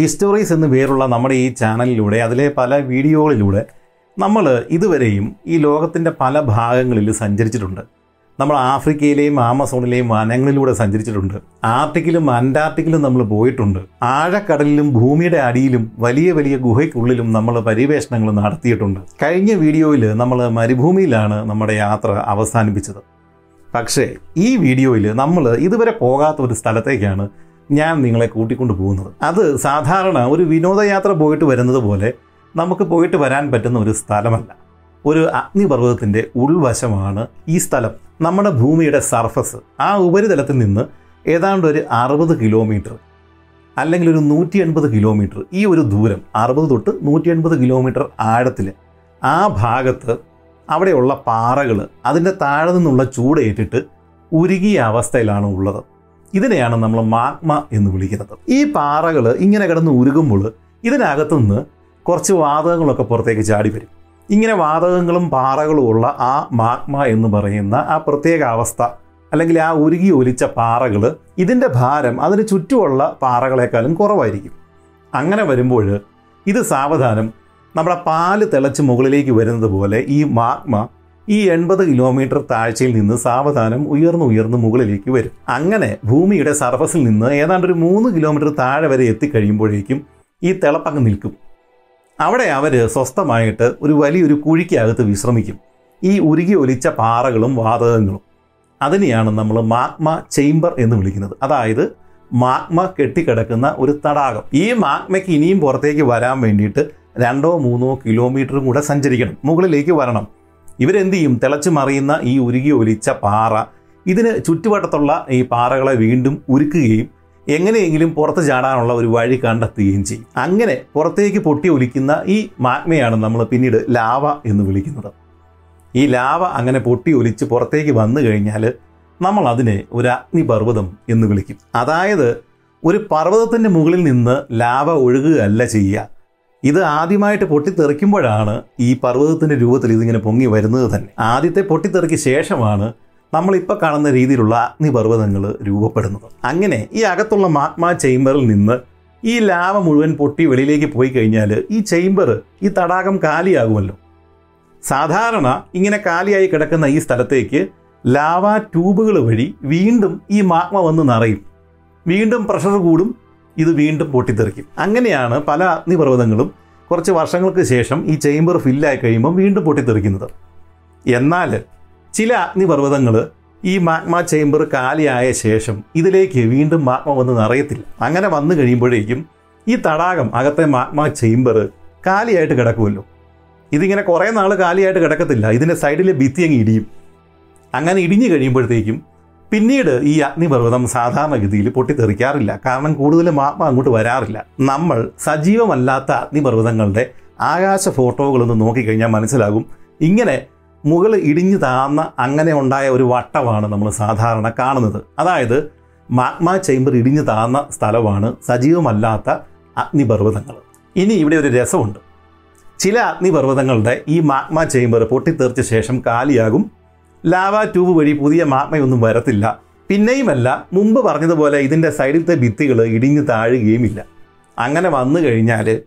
Histories എന്ന് പേരുള്ള നമ്മുടെ ഈ ചാനലിലൂടെ അതിലെ പല വീഡിയോകളിലൂടെ നമ്മൾ ഇതുവരെയും ഈ ലോകത്തിന്റെ പല ഭാഗങ്ങളിൽ സഞ്ചരിച്ചിട്ടുണ്ട്. നമ്മൾ ആഫ്രിക്കയിലെയും ആമസോണിലെയും വനങ്ങളിലൂടെ സഞ്ചരിച്ചിട്ടുണ്ട്. ആർട്ടിക്കിലും അന്റാർട്ടിക്കിലും നമ്മൾ പോയിട്ടുണ്ട്. ആഴക്കടലിലും ഭൂമിയുടെ അടിയിലും വലിയ വലിയ ഗുഹയ്ക്കുള്ളിലും നമ്മൾ പര്യവേഷണങ്ങൾ നടത്തിയിട്ടുണ്ട്. കഴിഞ്ഞ വീഡിയോയിൽ നമ്മൾ മരുഭൂമിയിലാണ് നമ്മുടെ യാത്ര അവസാനിപ്പിച്ചത്. പക്ഷേ ഈ വീഡിയോയിൽ നമ്മൾ ഇതുവരെ പോകാത്ത ഒരു സ്ഥലത്തേക്കാണ് ഞാൻ നിങ്ങളെ കൂട്ടിക്കൊണ്ട് പോകുന്നത്. അത് സാധാരണ ഒരു വിനോദയാത്ര പോയിട്ട് വരുന്നത് പോലെ നമുക്ക് പോയിട്ട് വരാൻ പറ്റുന്ന ഒരു സ്ഥലമല്ല. ഒരു അഗ്നിപർവതത്തിന്റെ ഉൾവശമാണ് ഈ സ്ഥലം. നമ്മുടെ ഭൂമിയുടെ സർഫസ് ആ ഉപരിതലത്തിൽ നിന്ന് ഏതാണ്ട് ഒരു അറുപത് കിലോമീറ്റർ അല്ലെങ്കിൽ ഒരു നൂറ്റി എൺപത് കിലോമീറ്റർ ഈ ഒരു ദൂരം അറുപത് തൊട്ട് നൂറ്റി എൺപത് കിലോമീറ്റർ ആഴത്തിൽ ആ ഭാഗത്ത് അവിടെയുള്ള പാറകൾ അതിന്റെ താഴെ നിന്നുള്ള ചൂടേറ്റിട്ട് ഉരുകിയ അവസ്ഥയിലാണ് ഉള്ളത്. ഇതിനെയാണ് നമ്മൾ മാഗ്മ എന്ന് വിളിക്കുന്നത്. ഈ പാറകൾ ഇങ്ങനെ കിടന്ന് ഉരുകുമ്പോൾ ഇതിനകത്തുനിന്ന് കുറച്ച് വാതകങ്ങളൊക്കെ പുറത്തേക്ക് ചാടി വരും. ഇങ്ങനെ വാതകങ്ങളും പാറകളും ഉള്ള ആ മാഗ്മ എന്ന് പറയുന്ന ആ പ്രത്യേക അവസ്ഥ അല്ലെങ്കിൽ ആ ഉരുകി ഒലിച്ച പാറകൾ ഇതിന്റെ ഭാരം അതിന് ചുറ്റുമുള്ള പാറകളെക്കാളും കുറവായിരിക്കും. അങ്ങനെ വരുമ്പോൾ ഇത് സാവധാനം നമ്മുടെ പാൽ തിളച്ച് മുകളിലേക്ക് വരുന്നത് പോലെ ഈ മാഗ്മ ഈ എൺപത് കിലോമീറ്റർ താഴ്ചയിൽ നിന്ന് സാവധാനം ഉയർന്നു ഉയർന്നു മുകളിലേക്ക് വരും. അങ്ങനെ ഭൂമിയുടെ സർഫസിൽ നിന്ന് ഏതാണ്ട് ഒരു മൂന്ന് കിലോമീറ്റർ താഴെ വരെ എത്തിക്കഴിയുമ്പോഴേക്കും ഈ തിളപ്പങ്ങ് നിൽക്കും. അവിടെ അവർ സ്വസ്ഥമായിട്ട് ഒരു വലിയൊരു കുഴിക്കകത്ത് വിശ്രമിക്കും. ഈ ഉരുകി ഒലിച്ച പാറകളും വാതകങ്ങളും. അതിനെയാണ് നമ്മൾ മാഗ്മ ചേംബർ എന്ന് വിളിക്കുന്നത്. അതായത് മാഗ്മ കെട്ടിക്കിടക്കുന്ന ഒരു തടാകം. ഈ മാഗ്മയ്ക്ക് ഇനിയും പുറത്തേക്ക് വരാൻ വേണ്ടിയിട്ട് രണ്ടോ മൂന്നോ കിലോമീറ്ററും കൂടെ സഞ്ചരിക്കണം. മുകളിലേക്ക് വരണം. ഇവരെന്ത് ചെയ്യും? തിളച്ചു മറിയുന്ന ഈ ഉരുകി ഒലിച്ച പാറ ഇതിന് ചുറ്റുവട്ടത്തുള്ള ഈ പാറകളെ വീണ്ടും ഉരുക്കുകയും എങ്ങനെയെങ്കിലും പുറത്ത് ചാടാനുള്ള ഒരു വഴി കണ്ടെത്തുകയും ചെയ്യും. അങ്ങനെ പുറത്തേക്ക് പൊട്ടി ഒലിക്കുന്ന ഈ മാഗ്മയാണ് നമ്മൾ പിന്നീട് ലാവ എന്ന് വിളിക്കുന്നത്. ഈ ലാവ അങ്ങനെ പൊട്ടി ഒലിച്ച് പുറത്തേക്ക് വന്നു കഴിഞ്ഞാൽ നമ്മൾ അതിനെ ഒരു അഗ്നിപർവതം എന്ന് വിളിക്കും. അതായത് ഒരു പർവതത്തിന്റെ മുകളിൽ നിന്ന് ലാവ ഒഴുകുകയല്ല ചെയ്യുക. ഇത് ആദ്യമായിട്ട് പൊട്ടിത്തെറിക്കുമ്പോഴാണ് ഈ പർവതത്തിന്റെ രൂപത്തിൽ ഇതിങ്ങനെ പൊങ്ങി വരുന്നത് തന്നെ. ആദ്യത്തെ പൊട്ടിത്തെറിക്ക് ശേഷമാണ് നമ്മളിപ്പോൾ കാണുന്ന രീതിയിലുള്ള അഗ്നിപർവതങ്ങൾ രൂപപ്പെടുന്നത്. അങ്ങനെ ഈ അകത്തുള്ള മാഗ്മ ചേംബറിൽ നിന്ന് ഈ ലാവ മുഴുവൻ പൊട്ടി വെളിയിലേക്ക് പോയി കഴിഞ്ഞാൽ ഈ ചേംബർ ഈ തടാകം കാലിയാകുമല്ലോ. സാധാരണ ഇങ്ങനെ കാലിയായി കിടക്കുന്ന ഈ സ്ഥലത്തേക്ക് ലാവ ട്യൂബുകൾ വഴി വീണ്ടും ഈ മാഗ്മ വന്ന് നിറയും. വീണ്ടും പ്രഷർ കൂടും ഇത് വീണ്ടും പൊട്ടിത്തെറിക്കും. അങ്ങനെയാണ് പല അഗ്നിപർവതങ്ങളും കുറച്ച് വർഷങ്ങൾക്ക് ശേഷം ഈ ചേംബർ ഫില്ലായി കഴിയുമ്പോൾ വീണ്ടും പൊട്ടിത്തെറിക്കുന്നത്. എന്നാൽ ചില അഗ്നിപർവതങ്ങൾ ഈ മാഗ്മ ചേംബർ കാലിയായ ശേഷം ഇതിലേക്ക് വീണ്ടും മാഗ്മ വന്ന് നിറയത്തില്ല അങ്ങനെ വന്നു കഴിയുമ്പോഴേക്കും ഈ തടാകം അകത്തെ മാഗ്മ ചേംബർ കാലിയായിട്ട് കിടക്കുമല്ലോ. ഇതിങ്ങനെ കുറേ നാൾ കാലിയായിട്ട് കിടക്കത്തില്ല. ഇതിന്റെ സൈഡിലെ ഭിത്തി അങ്ങ് ഇടിയും. അങ്ങനെ ഇടിഞ്ഞു കഴിയുമ്പോഴത്തേക്കും പിന്നീട് ഈ അഗ്നിപർവതം സാധാരണഗതിയിൽ പൊട്ടിത്തെറിക്കാറില്ല. കാരണം കൂടുതൽ മാഗ്മ അങ്ങോട്ട് വരാറില്ല. നമ്മൾ സജീവമല്ലാത്ത അഗ്നിപർവതങ്ങളുടെ ആകാശ ഫോട്ടോകളൊന്ന് നോക്കിക്കഴിഞ്ഞാൽ മനസ്സിലാകും. ഇങ്ങനെ മുകൾ ഇടിഞ്ഞു താന്ന അങ്ങനെ ഉണ്ടായ ഒരു വട്ടമാണ് നമ്മൾ സാധാരണ കാണുന്നത്. അതായത് മാഗ്മ ചേംബർ ഇടിഞ്ഞു താന്ന സ്ഥലമാണ് സജീവമല്ലാത്ത അഗ്നിപർവതങ്ങൾ. ഇനി ഇവിടെ ഒരു രസമുണ്ട്. ചില അഗ്നിപർവതങ്ങളുടെ ഈ മാഗ്മ ചേംബർ പൊട്ടിത്തെറിച്ച ശേഷം കാലിയാകും. ലാവ ട്യൂബ് വഴി പുതിയ മാഗ്മയൊന്നും വരത്തില്ല. പിന്നെയുമല്ല മുമ്പ് പറഞ്ഞതുപോലെ ഇതിന്റെ സൈഡിലത്തെ ഭിത്തികൾ ഇടിഞ്ഞു താഴുകയുമില്ല. അങ്ങനെ വന്നു കഴിഞ്ഞാൽ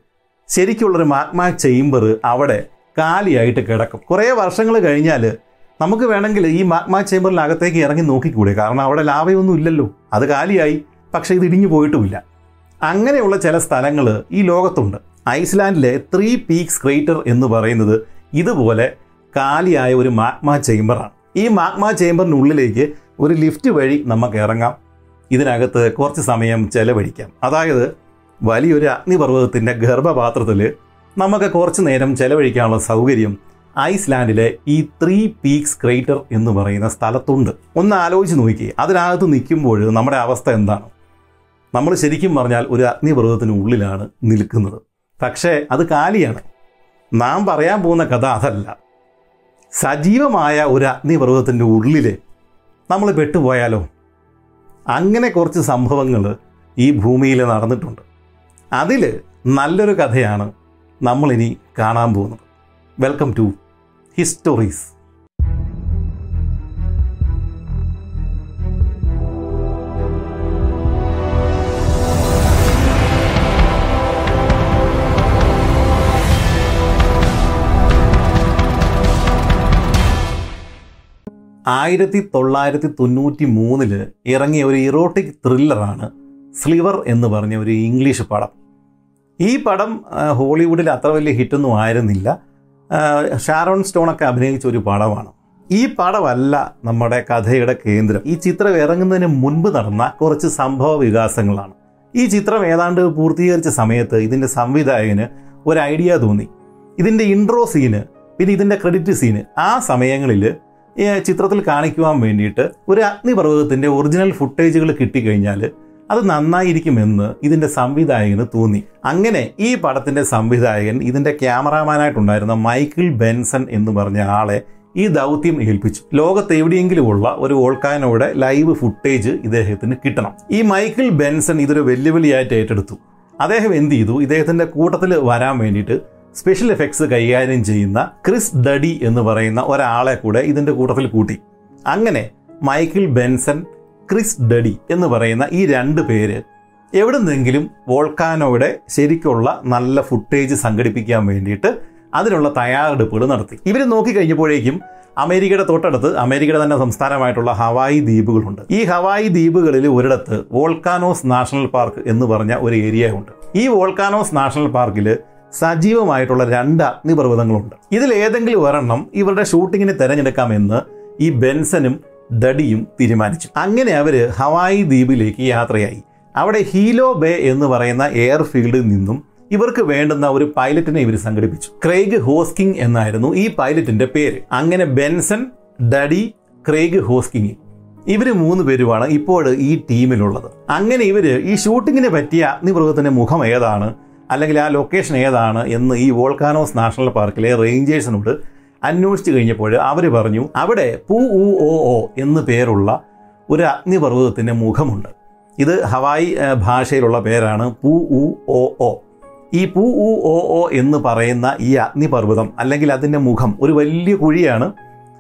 ശരിക്കുള്ളൊരു മാഗ്മ ചേംബർ അവിടെ കാലിയായിട്ട് കിടക്കും. കുറേ വർഷങ്ങൾ കഴിഞ്ഞാൽ നമുക്ക് വേണമെങ്കിൽ ഈ മാഗ്മ ചേംബറിനകത്തേക്ക് ഇറങ്ങി നോക്കിക്കൂടെ? കാരണം അവിടെ ലാവയൊന്നും ഇല്ലല്ലോ. അത് കാലിയായി പക്ഷേ ഇത് ഇടിഞ്ഞു പോയിട്ടുമില്ല. അങ്ങനെയുള്ള ചില സ്ഥലങ്ങൾ ഈ ലോകത്തുണ്ട്. ഐസ്ലാൻഡിലെ ത്രീ പീക്സ് ക്രേറ്റർ എന്ന് പറയുന്നത് ഇതുപോലെ കാലിയായ ഒരു മാഗ്മ ചേംബറാണ്. ഈ മാഗ്മ ചേമ്പറിനുള്ളിലേക്ക് ഒരു ലിഫ്റ്റ് വഴി നമുക്ക് ഇറങ്ങാം. ഇതിനകത്ത് കുറച്ച് സമയം ചെലവഴിക്കാം. അതായത് വലിയൊരു അഗ്നിപർവതത്തിന്റെ ഗർഭപാത്രത്തിൽ നമുക്ക് കുറച്ച് നേരം ചെലവഴിക്കാനുള്ള സൗകര്യം ഐസ്ലാൻഡിലെ ഈ ത്രീ പീക്സ് ക്രേറ്റർ എന്ന് പറയുന്ന സ്ഥലത്തുണ്ട്. ഒന്ന് ആലോചിച്ച് നോക്കി അതിനകത്ത് നിൽക്കുമ്പോൾ നമ്മുടെ അവസ്ഥ എന്താണ്? നമ്മൾ ശരിക്കും പറഞ്ഞാൽ ഒരു അഗ്നിപർവതത്തിന് ഉള്ളിലാണ് നിൽക്കുന്നത്. പക്ഷേ അത് കാലിയാണ്. നാം പറയാൻ പോകുന്ന കഥ അതല്ല. സജീവമായ ഒരു അഗ്നിപർവതത്തിന്റെ ഉള്ളിൽ നമ്മൾ പെട്ടുപോയാലോ? അങ്ങനെ കുറച്ച് സംഭവങ്ങൾ ഈ ഭൂമിയിൽ നടന്നിട്ടുണ്ട്. അതിൽ നല്ലൊരു കഥയാണ് നമ്മളിനി കാണാൻ പോകുന്നത്. വെൽക്കം ടു ഹിസ്റ്റോറീസ് ആയിരത്തി തൊള്ളായിരത്തി തൊണ്ണൂറ്റി മൂന്നിൽ ഇറങ്ങിയ ഒരു ഇറോട്ടിക് ത്രില്ലറാണ് സ്ലിവർ എന്ന് പറഞ്ഞ ഒരു ഇംഗ്ലീഷ് പടം. ഈ പടം ഹോളിവുഡിൽ അത്ര വലിയ ഹിറ്റൊന്നും ആയിരുന്നില്ല. ഷാരോൺ സ്റ്റോണൊക്കെ അഭിനയിച്ച ഒരു പടമാണ്. ഈ പടമല്ല നമ്മുടെ കഥയുടെ കേന്ദ്രം. ഈ ചിത്രം ഇറങ്ങുന്നതിന് മുൻപ് നടന്ന കുറച്ച് സംഭവ വികാസങ്ങളാണ്. ഈ ചിത്രം ഏതാണ്ട് പൂർത്തീകരിച്ച സമയത്ത് ഇതിന്റെ സംവിധായകന് ഒരു ഐഡിയ തോന്നി. ഇതിന്റെ ഇൻട്രോ സീന് പിന്നെ ഇതിന്റെ ക്രെഡിറ്റ് സീന് ആ സമയങ്ങളിൽ ചിത്രത്തിൽ കാണിക്കുവാൻ വേണ്ടിയിട്ട് ഒരു അഗ്നിപർവതത്തിന്റെ ഒറിജിനൽ ഫുട്ടേജുകൾ കിട്ടിക്കഴിഞ്ഞാൽ അത് നന്നായിരിക്കുമെന്ന് ഇതിന്റെ സംവിധായകന് തോന്നി. അങ്ങനെ ഈ പടത്തിന്റെ സംവിധായകൻ ഇതിന്റെ ക്യാമറാമാനായിട്ടുണ്ടായിരുന്ന മൈക്കിൾ ബെൻസൺ എന്ന് പറഞ്ഞ ആളെ ഈ ദൗത്യം ഏൽപ്പിച്ചു. ലോകത്ത് എവിടെയെങ്കിലും ഉള്ള ഒരു ഓൾക്കാനോടെ ലൈവ് ഫുട്ടേജ് ഇദ്ദേഹത്തിന് കിട്ടണം. ഈ മൈക്കിൾ ബെൻസൺ ഇതൊരു വെല്ലുവിളിയായിട്ട് ഏറ്റെടുത്തു. അദ്ദേഹം എന്ത് ചെയ്തു? ഇദ്ദേഹത്തിന്റെ കൂട്ടത്തിൽ വരാൻ വേണ്ടിയിട്ട് സ്പെഷ്യൽ എഫക്ട്സ് കൈകാര്യം ചെയ്യുന്ന ക്രിസ് ദഡി എന്ന് പറയുന്ന ഒരാളെ കൂടെ ഇതിന്റെ കൂട്ടത്തിൽ കൂട്ടി. അങ്ങനെ മൈക്കിൾ ബെൻസൺ ക്രിസ് ഡഡി എന്ന് പറയുന്ന ഈ രണ്ട് പേര് എവിടുന്നെങ്കിലും വോൾക്കാനോയുടെ ശരിക്കുള്ള നല്ല ഫുട്ടേജ് സംഘടിപ്പിക്കാൻ വേണ്ടിയിട്ട് അതിനുള്ള തയ്യാറെടുപ്പുകൾ നടത്തി. ഇവർ നോക്കിക്കഴിഞ്ഞപ്പോഴേക്കും അമേരിക്കയുടെ തൊട്ടടുത്ത് അമേരിക്കയുടെ തന്നെ സംസ്ഥാനമായിട്ടുള്ള ഹവായി ദ്വീപുകളുണ്ട്. ഈ ഹവായി ദ്വീപുകളിൽ ഒരിടത്ത് വോൾക്കാനോസ് നാഷണൽ പാർക്ക് എന്ന് പറഞ്ഞ ഒരു ഏരിയ ഉണ്ട്. ഈ വോൾക്കാനോസ് നാഷണൽ പാർക്കിൽ സജീവമായിട്ടുള്ള രണ്ട് അഗ്നിപർവതങ്ങളുണ്ട്. ഇതിൽ ഏതെങ്കിലും ഒരെണ്ണം ഇവരുടെ ഷൂട്ടിങ്ങിന് തിരഞ്ഞെടുക്കാമെന്ന് ഈ ബെൻസനും ഡഡിയും തീരുമാനിച്ചു. അങ്ങനെ അവർ ഹവായി ദ്വീപിലേക്ക് യാത്രയായി. അവിടെ ഹീലോ ബേ എന്ന് പറയുന്ന എയർഫീൽഡിൽ നിന്നും ഇവർക്ക് വേണ്ടുന്ന ഒരു പൈലറ്റിനെ ഇവർ സംഘടിപ്പിച്ചു. ക്രെയ്ഗ് ഹോസ്കിങ് എന്നായിരുന്നു ഈ പൈലറ്റിന്റെ പേര്. അങ്ങനെ ബെൻസൺ ഡഡി ക്രെയ്ഗ് ഹോസ്കിങ് ഇവർ മൂന്ന് പേരുമാണ് ഇപ്പോൾ ഈ ടീമിലുള്ളത്. അങ്ങനെ ഇവർ ഈ ഷൂട്ടിങ്ങിന് പറ്റിയ അഗ്നിപർവതത്തിന്റെ മുഖം ഏതാണ്? അല്ലെങ്കിൽ ആ ലൊക്കേഷൻ ഏതാണ് എന്ന് ഈ വോൾക്കാനോസ് നാഷണൽ പാർക്കിലെ റേഞ്ചേഴ്സിനോട് അന്വേഷിച്ചു കഴിഞ്ഞപ്പോൾ അവർ പറഞ്ഞു അവിടെ പൂ ഊ ഓ ഓ എന്ന് പേരുള്ള ഒരു അഗ്നിപർവതത്തിന്റെ മുഖമുണ്ട്. ഇത് ഹവായി ഭാഷയിലുള്ള പേരാണ് പൂ ഉ ഓ ഓ. ഈ പൂ ഉ ഓ ഓ എന്ന് പറയുന്ന ഈ അഗ്നിപർവതം അല്ലെങ്കിൽ അതിന്റെ മുഖം ഒരു വലിയ കുഴിയാണ്.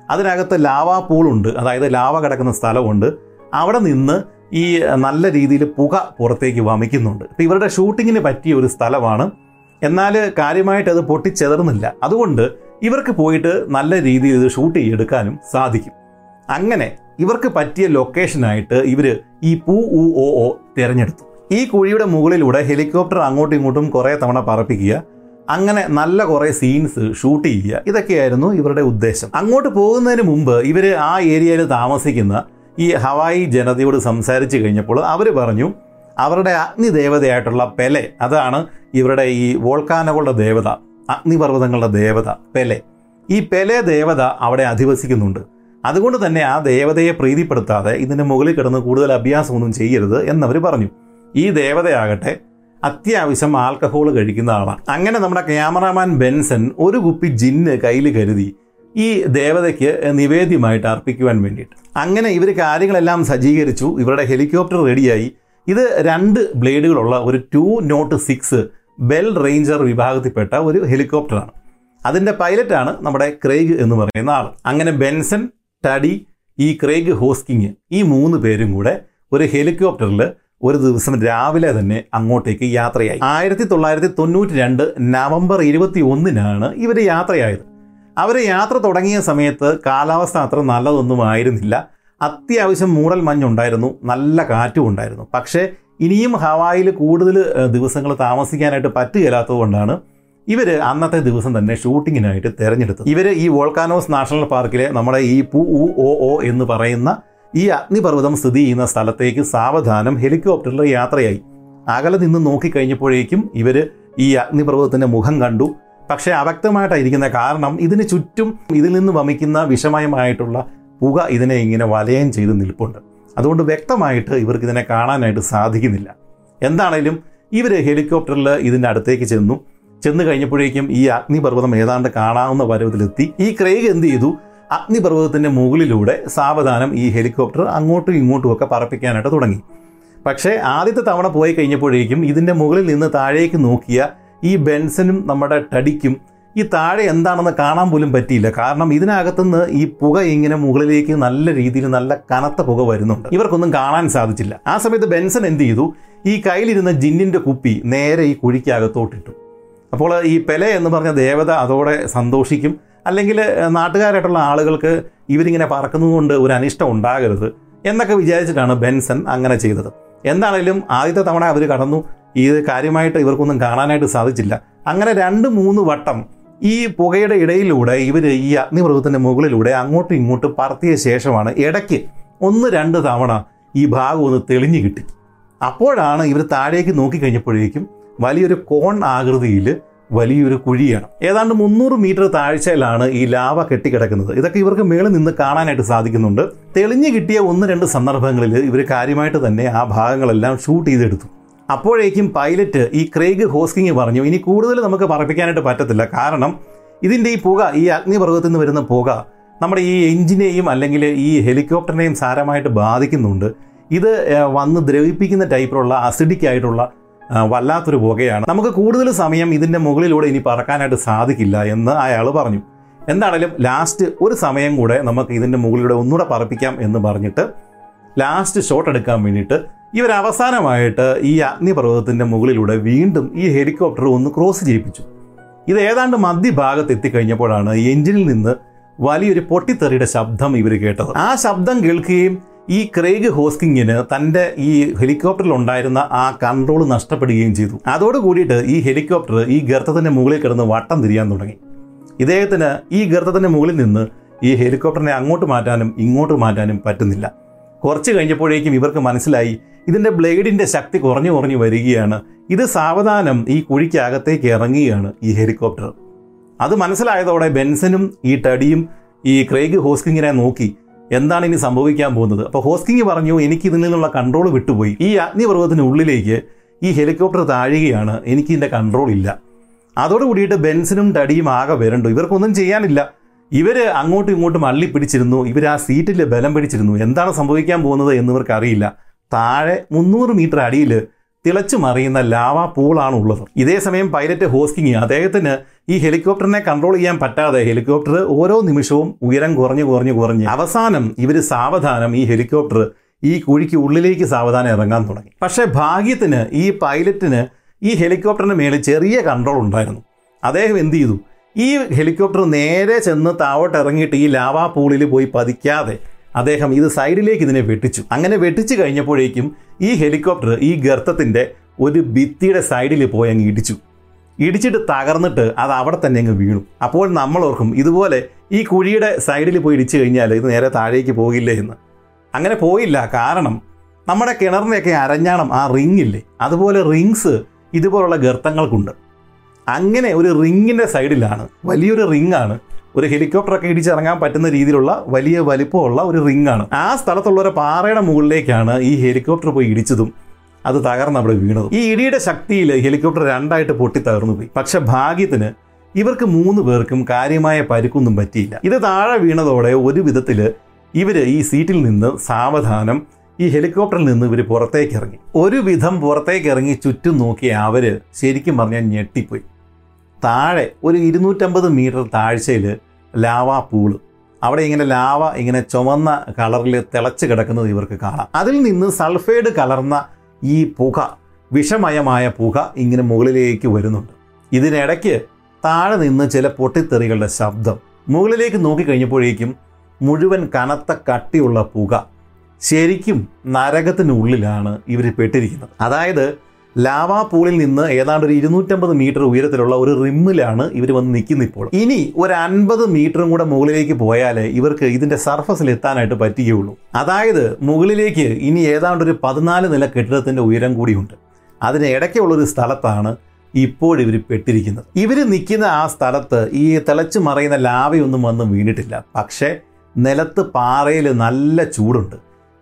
അതിനകത്ത് ലാവാ പൂളുണ്ട് അതായത് ലാവ കിടക്കുന്ന സ്ഥലമുണ്ട്. അവിടെ നിന്ന് ഈ നല്ല രീതിയിൽ പുക പുറത്തേക്ക് വമിക്കുന്നുണ്ട്. ഇപ്പം ഇവരുടെ ഷൂട്ടിങ്ങിന് പറ്റിയ ഒരു സ്ഥലമാണ്. എന്നാൽ കാര്യമായിട്ട് അത് പൊട്ടിച്ചെതറുന്നില്ല. അതുകൊണ്ട് ഇവർക്ക് പോയിട്ട് നല്ല രീതിയിൽ ഇത് ഷൂട്ട് ചെയ്തെടുക്കാനും സാധിക്കും. അങ്ങനെ ഇവർക്ക് പറ്റിയ ലൊക്കേഷനായിട്ട് ഇവർ ഈ പൂ ഉ ഒ ഒ തിരഞ്ഞെടുത്തു. ഈ കുഴിയുടെ മുകളിലൂടെ ഹെലികോപ്റ്റർ അങ്ങോട്ടും ഇങ്ങോട്ടും കുറേ തവണ പറപ്പിക്കുക. അങ്ങനെ നല്ല കുറേ സീൻസ് ഷൂട്ട് ചെയ്യുക. ഇതൊക്കെയായിരുന്നു ഇവരുടെ ഉദ്ദേശം. അങ്ങോട്ട് പോകുന്നതിന് മുമ്പ് ഇവർ ആ ഏരിയയിൽ താമസിക്കുന്ന ഈ ഹവായി ജനതയോട് സംസാരിച്ചു കഴിഞ്ഞപ്പോൾ അവർ പറഞ്ഞു അവരുടെ അഗ്നി അഗ്നിദേവതയായിട്ടുള്ള പെലെ അതാണ് ഇവരുടെ ഈ വോൾക്കാനകളുടെ ദേവത അഗ്നിപർവതങ്ങളുടെ ദേവത പെലെ. ഈ പെലെ ദേവത അവിടെ അധിവസിക്കുന്നുണ്ട്. അതുകൊണ്ട് തന്നെ ആ ദേവതയെ പ്രീതിപ്പെടുത്താതെ ഇതിന് മുകളിൽ കിടന്ന് കൂടുതൽ അഭ്യാസമൊന്നും ചെയ്യരുത് എന്നവർ പറഞ്ഞു. ഈ ദേവതയാകട്ടെ അത്യാവശ്യം ആൽക്കഹോൾ കഴിക്കുന്ന ആളാണ്. അങ്ങനെ നമ്മുടെ ക്യാമറാമാൻ ബെൻസൺ ഒരു കുപ്പി ജിന്ന് കയ്യിൽ കരുതി. ഈ ദേവതയ്ക്ക് നിവേദ്യമായിട്ട് അർപ്പിക്കുവാൻ വേണ്ടിയിട്ട്. അങ്ങനെ ഇവർ കാര്യങ്ങളെല്ലാം സജ്ജീകരിച്ചു. ഇവരുടെ ഹെലികോപ്റ്റർ റെഡിയായി. ഇത് രണ്ട് ബ്ലേഡുകളുള്ള ഒരു two nought six Bell ranger വിഭാഗത്തിൽപ്പെട്ട ഒരു ഹെലികോപ്റ്ററാണ്. അതിന്റെ പൈലറ്റാണ് നമ്മുടെ ക്രെയ്ഗ് എന്ന് പറയുന്ന ആൾ അങ്ങനെ ബെൻസൺ ടഡി ഈ ക്രെയ്ഗ് ഹോസ്കിങ് ഈ മൂന്ന് പേരും കൂടെ ഒരു ഹെലികോപ്റ്ററിൽ ഒരു ദിവസം രാവിലെ തന്നെ അങ്ങോട്ടേക്ക് യാത്രയായി. ആയിരത്തി തൊള്ളായിരത്തി തൊണ്ണൂറ്റി രണ്ട് നവംബർ ഇരുപത്തി ഒന്നിനാണ് ഇവർ യാത്രയായത്. അവർ യാത്ര തുടങ്ങിയ സമയത്ത് കാലാവസ്ഥ അത്ര നല്ലതൊന്നും ആയിരുന്നില്ല അത്യാവശ്യം മൂടൽ മഞ്ഞുണ്ടായിരുന്നു നല്ല കാറ്റും ഉണ്ടായിരുന്നു. പക്ഷേ ഇനിയും ഹവായിൽ കൂടുതൽ ദിവസങ്ങൾ താമസിക്കാനായിട്ട് പറ്റുകയില്ലാത്തതുകൊണ്ടാണ് ഇവർ അന്നത്തെ ദിവസം തന്നെ ഷൂട്ടിങ്ങിനായിട്ട് തിരഞ്ഞെടുത്തത്. ഇവർ ഈ വോൾക്കാനോസ് നാഷണൽ പാർക്കിലെ നമ്മുടെ ഈ പു ഉ ഒ എന്ന് പറയുന്ന ഈ അഗ്നിപർവതം സ്ഥിതി ചെയ്യുന്ന സ്ഥലത്തേക്ക് സാവധാനം ഹെലികോപ്റ്ററിൽ യാത്രയായി. അകലെ നിന്ന് നോക്കിക്കഴിഞ്ഞപ്പോഴേക്കും ഇവർ ഈ അഗ്നിപർവതത്തിന്റെ മുഖം കണ്ടു. പക്ഷേ അവ്യക്തമായിട്ടായിരിക്കുന്ന കാരണം ഇതിന് ചുറ്റും ഇതിൽ നിന്ന് വമിക്കുന്ന വിഷമയമായിട്ടുള്ള പുക ഇതിനെ ഇങ്ങനെ വലയം ചെയ്ത് നിൽപ്പുണ്ട്. അതുകൊണ്ട് വ്യക്തമായിട്ട് ഇവർക്ക് ഇതിനെ കാണാനായിട്ട് സാധിക്കുന്നില്ല. എന്താണേലും ഇവർ ഹെലികോപ്റ്ററിൽ ഇതിന്റെ അടുത്തേക്ക് ചെന്നു. ചെന്ന് കഴിഞ്ഞപ്പോഴേക്കും ഈ അഗ്നിപർവതം ഏതാണ്ട് കാണാവുന്ന പരുവത്തിലെത്തി. ഈ ക്രേഗ് എന്ത് ചെയ്തു? അഗ്നിപർവതത്തിന്റെ മുകളിലൂടെ സാവധാനം ഈ ഹെലികോപ്റ്റർ അങ്ങോട്ടും ഇങ്ങോട്ടും ഒക്കെ പറപ്പിക്കാനായിട്ട് തുടങ്ങി. പക്ഷേ ആദ്യത്തെ തവണ പോയി കഴിഞ്ഞപ്പോഴേക്കും ഇതിന്റെ മുകളിൽ നിന്ന് താഴേക്ക് നോക്കിയ ഈ ബെൻസനും നമ്മുടെ ടടിക്കും ഈ താഴെ എന്താണെന്ന് കാണാൻ പോലും പറ്റിയില്ല. കാരണം ഇതിനകത്തുനിന്ന് ഈ പുക ഇങ്ങനെ മുകളിലേക്ക് നല്ല രീതിയിൽ നല്ല കനത്ത പുക വരുന്നുണ്ട്. ഇവർക്കൊന്നും കാണാൻ സാധിച്ചില്ല. ആ സമയത്ത് ബെൻസൺ എന്ത് ചെയ്തു? ഈ കയ്യിലിരുന്ന ജിന്നിന്റെ കുപ്പി നേരെ ഈ കുഴിക്കകത്തോട്ടിട്ടു. അപ്പോൾ ഈ പെലെ എന്ന് പറഞ്ഞ ദേവത അതോടെ സന്തോഷിക്കും. അല്ലെങ്കിൽ നാട്ടുകാരായിട്ടുള്ള ആളുകൾക്ക് ഇവരിങ്ങനെ പറക്കുന്നതുകൊണ്ട് ഒരു അനിഷ്ടം ഉണ്ടാകരുത് എന്നൊക്കെ വിചാരിച്ചിട്ടാണ് ബെൻസൺ അങ്ങനെ ചെയ്തത്. എന്താണേലും ആദ്യത്തെ തവണ അവർ കടന്നു. ഇത് കാര്യമായിട്ട് ഇവർക്കൊന്നും കാണാനായിട്ട് സാധിച്ചില്ല. അങ്ങനെ രണ്ട് മൂന്ന് വട്ടം ഈ പുകയുടെ ഇടയിലൂടെ ഇവർ ഈ അഗ്നിപർവത്തിന്റെ മുകളിലൂടെ അങ്ങോട്ടും ഇങ്ങോട്ടും പറത്തിയ ശേഷമാണ് ഇടയ്ക്ക് ഒന്ന് രണ്ട് തവണ ഈ ഭാഗം ഒന്ന് തെളിഞ്ഞു കിട്ടി. അപ്പോഴാണ് ഇവർ താഴേക്ക് നോക്കിക്കഴിഞ്ഞപ്പോഴേക്കും വലിയൊരു കോൺ ആകൃതിയിൽ വലിയൊരു കുഴിയാണ്. ഏതാണ്ട് മുന്നൂറ് മീറ്റർ താഴ്ചയിലാണ് ഈ ലാവ കെട്ടിക്കിടക്കുന്നത്. ഇതൊക്കെ ഇവർക്ക് മേളിൽ നിന്ന് കാണാനായിട്ട് സാധിക്കുന്നുണ്ട്. തെളിഞ്ഞു കിട്ടിയ ഒന്ന് രണ്ട് സന്ദർഭങ്ങളിൽ ഇവർ കാര്യമായിട്ട് തന്നെ ആ ഭാഗങ്ങളെല്ലാം ഷൂട്ട് ചെയ്തെടുത്തു. അപ്പോഴേക്കും പൈലറ്റ് ഈ ക്രേഗ് ഹോസ്കിങ് പറഞ്ഞു ഇനി കൂടുതൽ നമുക്ക് പറപ്പിക്കാനായിട്ട് പറ്റത്തില്ല. കാരണം ഇതിന്റെ ഈ പുക ഈ അഗ്നിപർവതത്തിൽ നിന്ന് വരുന്ന പുക നമ്മുടെ ഈ എഞ്ചിനെയും അല്ലെങ്കിൽ ഈ ഹെലികോപ്റ്ററിനെയും സാരമായിട്ട് ബാധിക്കുന്നുണ്ട്. ഇത് വന്ന് ദ്രവിപ്പിക്കുന്ന ടൈപ്പിലുള്ള അസിഡിക് ആയിട്ടുള്ള വല്ലാത്തൊരു പുകയാണ്. നമുക്ക് കൂടുതൽ സമയം ഇതിന്റെ മുകളിലൂടെ ഇനി പറക്കാനായിട്ട് സാധിക്കില്ല എന്ന് അയാൾ പറഞ്ഞു. എന്താണേലും ലാസ്റ്റ് ഒരു സമയം കൂടെ നമുക്ക് ഇതിന്റെ മുകളിലൂടെ ഒന്നുകൂടെ പറപ്പിക്കാം എന്ന് പറഞ്ഞിട്ട് ലാസ്റ്റ് ഷോട്ട് എടുക്കാൻ വേണ്ടിയിട്ട് ഇവർ അവസാനമായിട്ട് ഈ അഗ്നിപർവതത്തിന്റെ മുകളിലൂടെ വീണ്ടും ഈ ഹെലികോപ്റ്റർ ഒന്ന് ക്രോസ് ചെയ്യിപ്പിച്ചു. ഇത് ഏതാണ്ട് മധ്യഭാഗത്ത് എത്തിക്കഴിഞ്ഞപ്പോഴാണ് എഞ്ചിനിൽ നിന്ന് വലിയൊരു പൊട്ടിത്തെറിയുടെ ശബ്ദം ഇവർ കേട്ടത്. ആ ശബ്ദം കേൾക്കുകയും ഈ ക്രേഗ് ഹോസ്കിങ്ങിന് തന്റെ ഈ ഹെലികോപ്റ്ററിൽ ഉണ്ടായിരുന്ന ആ കൺട്രോൾ നഷ്ടപ്പെടുകയും ചെയ്തു. അതോട് കൂടിയിട്ട് ഈ ഹെലികോപ്റ്റർ ഈ ഗർത്തത്തിന്റെ മുകളിൽ കിടന്ന് വട്ടം തിരിയാൻ തുടങ്ങി. ഇദ്ദേഹത്തിന് ഈ ഗർത്തത്തിന്റെ മുകളിൽ നിന്ന് ഈ ഹെലികോപ്റ്ററിനെ അങ്ങോട്ട് മാറ്റാനും ഇങ്ങോട്ട് മാറ്റാനും പറ്റുന്നില്ല. കുറച്ച് കഴിഞ്ഞപ്പോഴേക്കും ഇവർക്ക് മനസ്സിലായി ഇതിന്റെ ബ്ലേഡിന്റെ ശക്തി കുറഞ്ഞു കുറഞ്ഞു വരികയാണ്. ഇത് സാവധാനം ഈ കുഴിക്കകത്തേക്ക് ഇറങ്ങുകയാണ് ഈ ഹെലികോപ്റ്റർ. അത് മനസ്സിലായതോടെ ബെൻസനും ഈ ടഡിയും ഈ ക്രേഗ് ഹോസ്കിങ്ങിനെ നോക്കി എന്താണ് ഇനി സംഭവിക്കാൻ പോകുന്നത്? അപ്പോൾ ഹോസ്കിങ് പറഞ്ഞു എനിക്ക് ഇതിൽ നിന്നുള്ള കൺട്രോൾ വിട്ടുപോയി. ഈ അഗ്നിപർവതത്തിനുള്ളിലേക്ക് ഈ ഹെലികോപ്റ്റർ താഴുകയാണ്. എനിക്ക് ഇതിന്റെ കൺട്രോൾ ഇല്ല. അതോട് കൂടിയിട്ട് ബെൻസിനും ടഡിയും ആകെ വരണ്ടു. ഇവർക്കൊന്നും ചെയ്യാനില്ല. ഇവർ അങ്ങോട്ടും ഇങ്ങോട്ടും അള്ളി പിടിച്ചിരുന്നു ഇവർ ആ സീറ്റിൽ ബലം പിടിച്ചിരുന്നു. എന്താണ് സംഭവിക്കാൻ പോകുന്നത് എന്നിവർക്ക് അറിയില്ല താഴെ മുന്നൂറ് മീറ്റർ അടിയിൽ തിളച്ചു മറിയുന്ന ലാവാ പൂളാണ് ഉള്ളത്. ഇതേസമയം പൈലറ്റ് ഹോസ്കിങ് അദ്ദേഹത്തിന് ഈ ഹെലികോപ്റ്ററിനെ കൺട്രോൾ ചെയ്യാൻ പറ്റാതെ ഹെലികോപ്റ്റർ ഓരോ നിമിഷവും ഉയരം കുറഞ്ഞു കുറഞ്ഞു കുറഞ്ഞ് അവസാനം ഇവർ സാവധാനം ഈ ഹെലികോപ്റ്റർ ഈ കുഴിക്ക് ഉള്ളിലേക്ക് സാവധാനം ഇറങ്ങാൻ തുടങ്ങി. പക്ഷേ ഭാഗ്യത്തിന് ഈ പൈലറ്റിന് ഈ ഹെലികോപ്റ്ററിന് മേളിൽ ചെറിയ കൺട്രോൾ ഉണ്ടായിരുന്നു. അദ്ദേഹം എന്ത് ചെയ്തു? ഈ ഹെലികോപ്റ്റർ നേരെ ചെന്ന് താവോട്ട് ഇറങ്ങിയിട്ട് ഈ ലാവാ പൂളിൽ പോയി പതിക്കാതെ അദ്ദേഹം ഇത് സൈഡിലേക്ക് ഇതിനെ വെട്ടിച്ചു. അങ്ങനെ വെട്ടിച്ചു കഴിഞ്ഞപ്പോഴേക്കും ഈ ഹെലികോപ്റ്റർ ഈ ഗർത്തത്തിന്റെ ഒരു ഭിത്തിയുടെ സൈഡിൽ പോയി അങ്ങ് ഇടിച്ചു. ഇടിച്ചിട്ട് തകർന്നിട്ട് അത് അവിടെ തന്നെ അങ്ങ് വീണു. അപ്പോൾ നമ്മൾ ഓർക്കും ഇതുപോലെ ഈ കുഴിയുടെ സൈഡിൽ പോയി ഇടിച്ചു കഴിഞ്ഞാൽ ഇത് നേരെ താഴേക്ക് പോകില്ലേ എന്ന്. അങ്ങനെ പോയില്ല. കാരണം നമ്മുടെ കിണറിന്റെയൊക്കെ അരഞ്ഞാണം ആ റിങ്ങില്ലേ? അതുപോലെ റിങ്സ് ഇതുപോലുള്ള ഗർത്തങ്ങൾക്കുണ്ട്. അങ്ങനെ ഒരു റിങ്ങിന്റെ സൈഡിലാണ്. വലിയൊരു റിങ്ങാണ്. ഒരു ഹെലികോപ്റ്ററൊക്കെ ഇടിച്ചിറങ്ങാൻ പറ്റുന്ന രീതിയിലുള്ള വലിയ വലിപ്പമുള്ള ഒരു റിങ്ങാണ്. ആ സ്ഥലത്തുള്ള ഒരു പാറയുടെ മുകളിലേക്കാണ് ഈ ഹെലികോപ്റ്റർ പോയി ഇടിച്ചതും അത് തകർന്ന് അവിടെ വീണതും. ഈ ഇടിയുടെ ശക്തിയിൽ ഹെലികോപ്റ്റർ രണ്ടായിട്ട് പൊട്ടി തകർന്നു പോയി. പക്ഷെ ഭാഗ്യത്തിന് ഇവർക്ക് മൂന്ന് പേർക്കും കാര്യമായ പരുക്കൊന്നും പറ്റിയില്ല. ഇത് താഴെ വീണതോടെ ഒരു വിധത്തിൽ ഇവർ ഈ സീറ്റിൽ നിന്ന് സാവധാനം ഈ ഹെലികോപ്റ്ററിൽ നിന്ന് ഇവർ പുറത്തേക്ക് ഇറങ്ങി. ഒരുവിധം പുറത്തേക്ക് ഇറങ്ങി ചുറ്റും നോക്കി അവർ ശരിക്കും പറഞ്ഞാൽ ഞെട്ടിപ്പോയി. താഴെ ഒരു ഇരുന്നൂറ്റമ്പത് മീറ്റർ താഴ്ചയിൽ ലാവ പൂൾ അവിടെ ഇങ്ങനെ ലാവ ഇങ്ങനെ ചുമന്ന കളറിൽ തിളച്ച് കിടക്കുന്നത് ഇവർക്ക് കാണാം. അതിൽ നിന്ന് സൾഫൈഡ് കലർന്ന ഈ പുക വിഷമയമായ പുക ഇങ്ങനെ മുകളിലേക്ക് വരുന്നുണ്ട്. ഇതിനിടയ്ക്ക് താഴെ നിന്ന് ചില പൊട്ടിത്തെറികളുടെ ശബ്ദം. മുകളിലേക്ക് നോക്കിക്കഴിഞ്ഞപ്പോഴേക്കും മുഴുവൻ കനത്ത കട്ടിയുള്ള പുക ശരിക്കും നരകത്തിനുള്ളിലാണ് ഇവർ പെട്ടിരിക്കുന്നത്. അതായത് ലാവാ പൂളിൽ നിന്ന് ഏതാണ്ട് ഒരു ഇരുന്നൂറ്റമ്പത് മീറ്റർ ഉയരത്തിലുള്ള ഒരു റിമ്മിലാണ് ഇവർ വന്ന് നിൽക്കുന്ന ഇപ്പോൾ. ഇനി ഒരു അൻപത് മീറ്ററും കൂടെ മുകളിലേക്ക് പോയാൽ ഇവർക്ക് ഇതിന്റെ സർഫസിൽ എത്താനായിട്ട് പറ്റുകയുള്ളൂ. അതായത് മുകളിലേക്ക് ഇനി ഏതാണ്ട് ഒരു പതിനാല് നില കെട്ടിടത്തിന്റെ ഉയരം കൂടിയുണ്ട്. അതിന് ഇടയ്ക്കുള്ളൊരു സ്ഥലത്താണ് ഇപ്പോൾ ഇവർ പെട്ടിരിക്കുന്നത്. ഇവർ നിൽക്കുന്ന ആ സ്ഥലത്ത് ഈ തിളച്ചു മറയുന്ന ലാവയൊന്നും വന്ന് വീണിട്ടില്ല. പക്ഷേ നിലത്ത് പാറയിൽ നല്ല ചൂടുണ്ട്.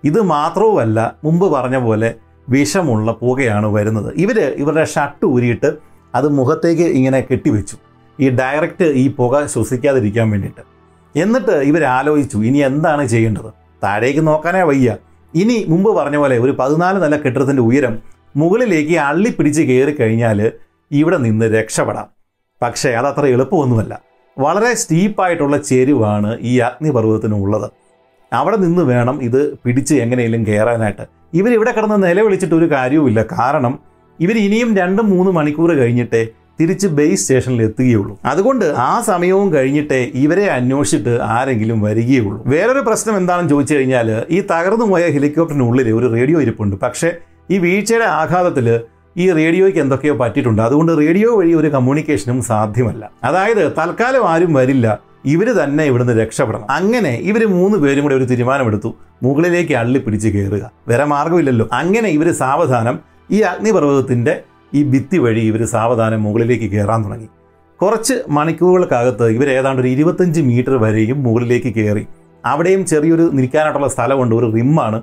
ഇത് മാത്രവുമല്ല മുമ്പ് പറഞ്ഞ പോലെ വിഷമുള്ള പുകയാണ് വരുന്നത്. ഇവർ ഇവരുടെ ഷർട്ട് ഊരിയിട്ട് അത് മുഖത്തേക്ക് ഇങ്ങനെ കെട്ടിവെച്ചു. ഈ ഡയറക്റ്റ് ഈ പുക ശ്വസിക്കാതിരിക്കാൻ വേണ്ടിയിട്ട്. എന്നിട്ട് ഇവർ ആലോചിച്ചു ഇനി എന്താണ് ചെയ്യേണ്ടത്? താഴേക്ക് നോക്കാനേ വയ്യ. ഇനി മുമ്പ് പറഞ്ഞ പോലെ ഒരു പതിനാല് നില കെട്ടിടത്തിന്റെ ഉയരം മുകളിലേക്ക് അള്ളിപ്പിടിച്ച് കയറി കഴിഞ്ഞാൽ ഇവിടെ നിന്ന് രക്ഷപ്പെടാം. പക്ഷേ അതത്ര എളുപ്പമൊന്നുമല്ല. വളരെ സ്റ്റീപ്പായിട്ടുള്ള ചെരുവാണ് ഈ അഗ്നിപർവതത്തിന് ഉള്ളത് അവിടെ നിന്ന് വേണം ഇത് പിടിച്ച് എങ്ങനെയെങ്കിലും കയറാനായിട്ട്. ഇവരിവിടെ കിടന്ന് നിലവിളിച്ചിട്ട് ഒരു കാര്യവുമില്ല. കാരണം ഇവർ ഇനിയും രണ്ടും മൂന്ന് മണിക്കൂർ കഴിഞ്ഞിട്ടേ തിരിച്ച് ബേസ് സ്റ്റേഷനിൽ എത്തുകയുള്ളൂ. അതുകൊണ്ട് ആ സമയവും കഴിഞ്ഞിട്ടേ ഇവരെ അന്വേഷിച്ചിട്ട് ആരെങ്കിലും വരികയുള്ളൂ. വേറൊരു പ്രശ്നം എന്താണെന്ന് ചോദിച്ചു കഴിഞ്ഞാൽ ഈ തകർന്നു പോയ ഹെലികോപ്റ്ററിനുള്ളിൽ ഒരു റേഡിയോ ഇരിപ്പുണ്ട്. പക്ഷേ ഈ വീഴ്ചയുടെ ആഘാതത്തിൽ ഈ റേഡിയോയ്ക്ക് എന്തൊക്കെയോ പറ്റിയിട്ടുണ്ട്. അതുകൊണ്ട് റേഡിയോ വഴി ഒരു കമ്മ്യൂണിക്കേഷനും സാധ്യമല്ല. അതായത് തൽക്കാലം ആരും വരില്ല. ഇവർ തന്നെ ഇവിടുന്ന് രക്ഷപ്പെടണം. അങ്ങനെ ഇവർ മൂന്ന് പേരും കൂടെ ഒരു തീരുമാനമെടുത്തു. മുകളിലേക്ക് അള്ളി പിടിച്ച് കയറുക വേറെ മാർഗമില്ലല്ലോ അങ്ങനെ ഇവർ സാവധാനം ഈ അഗ്നിപർവതത്തിന്റെ ഈ ഭിത്തി വഴി ഇവർ സാവധാനം മുകളിലേക്ക് കയറാൻ തുടങ്ങി. കുറച്ച് മണിക്കൂറുകൾക്കകത്ത് ഇവർ ഏതാണ്ട് ഒരു ഇരുപത്തഞ്ച് മീറ്റർ വരെയും മുകളിലേക്ക് കയറി അവിടെയും ചെറിയൊരു നിൽക്കാനായിട്ടുള്ള സ്ഥലമുണ്ട്. ഒരു റിമ്മാണ്.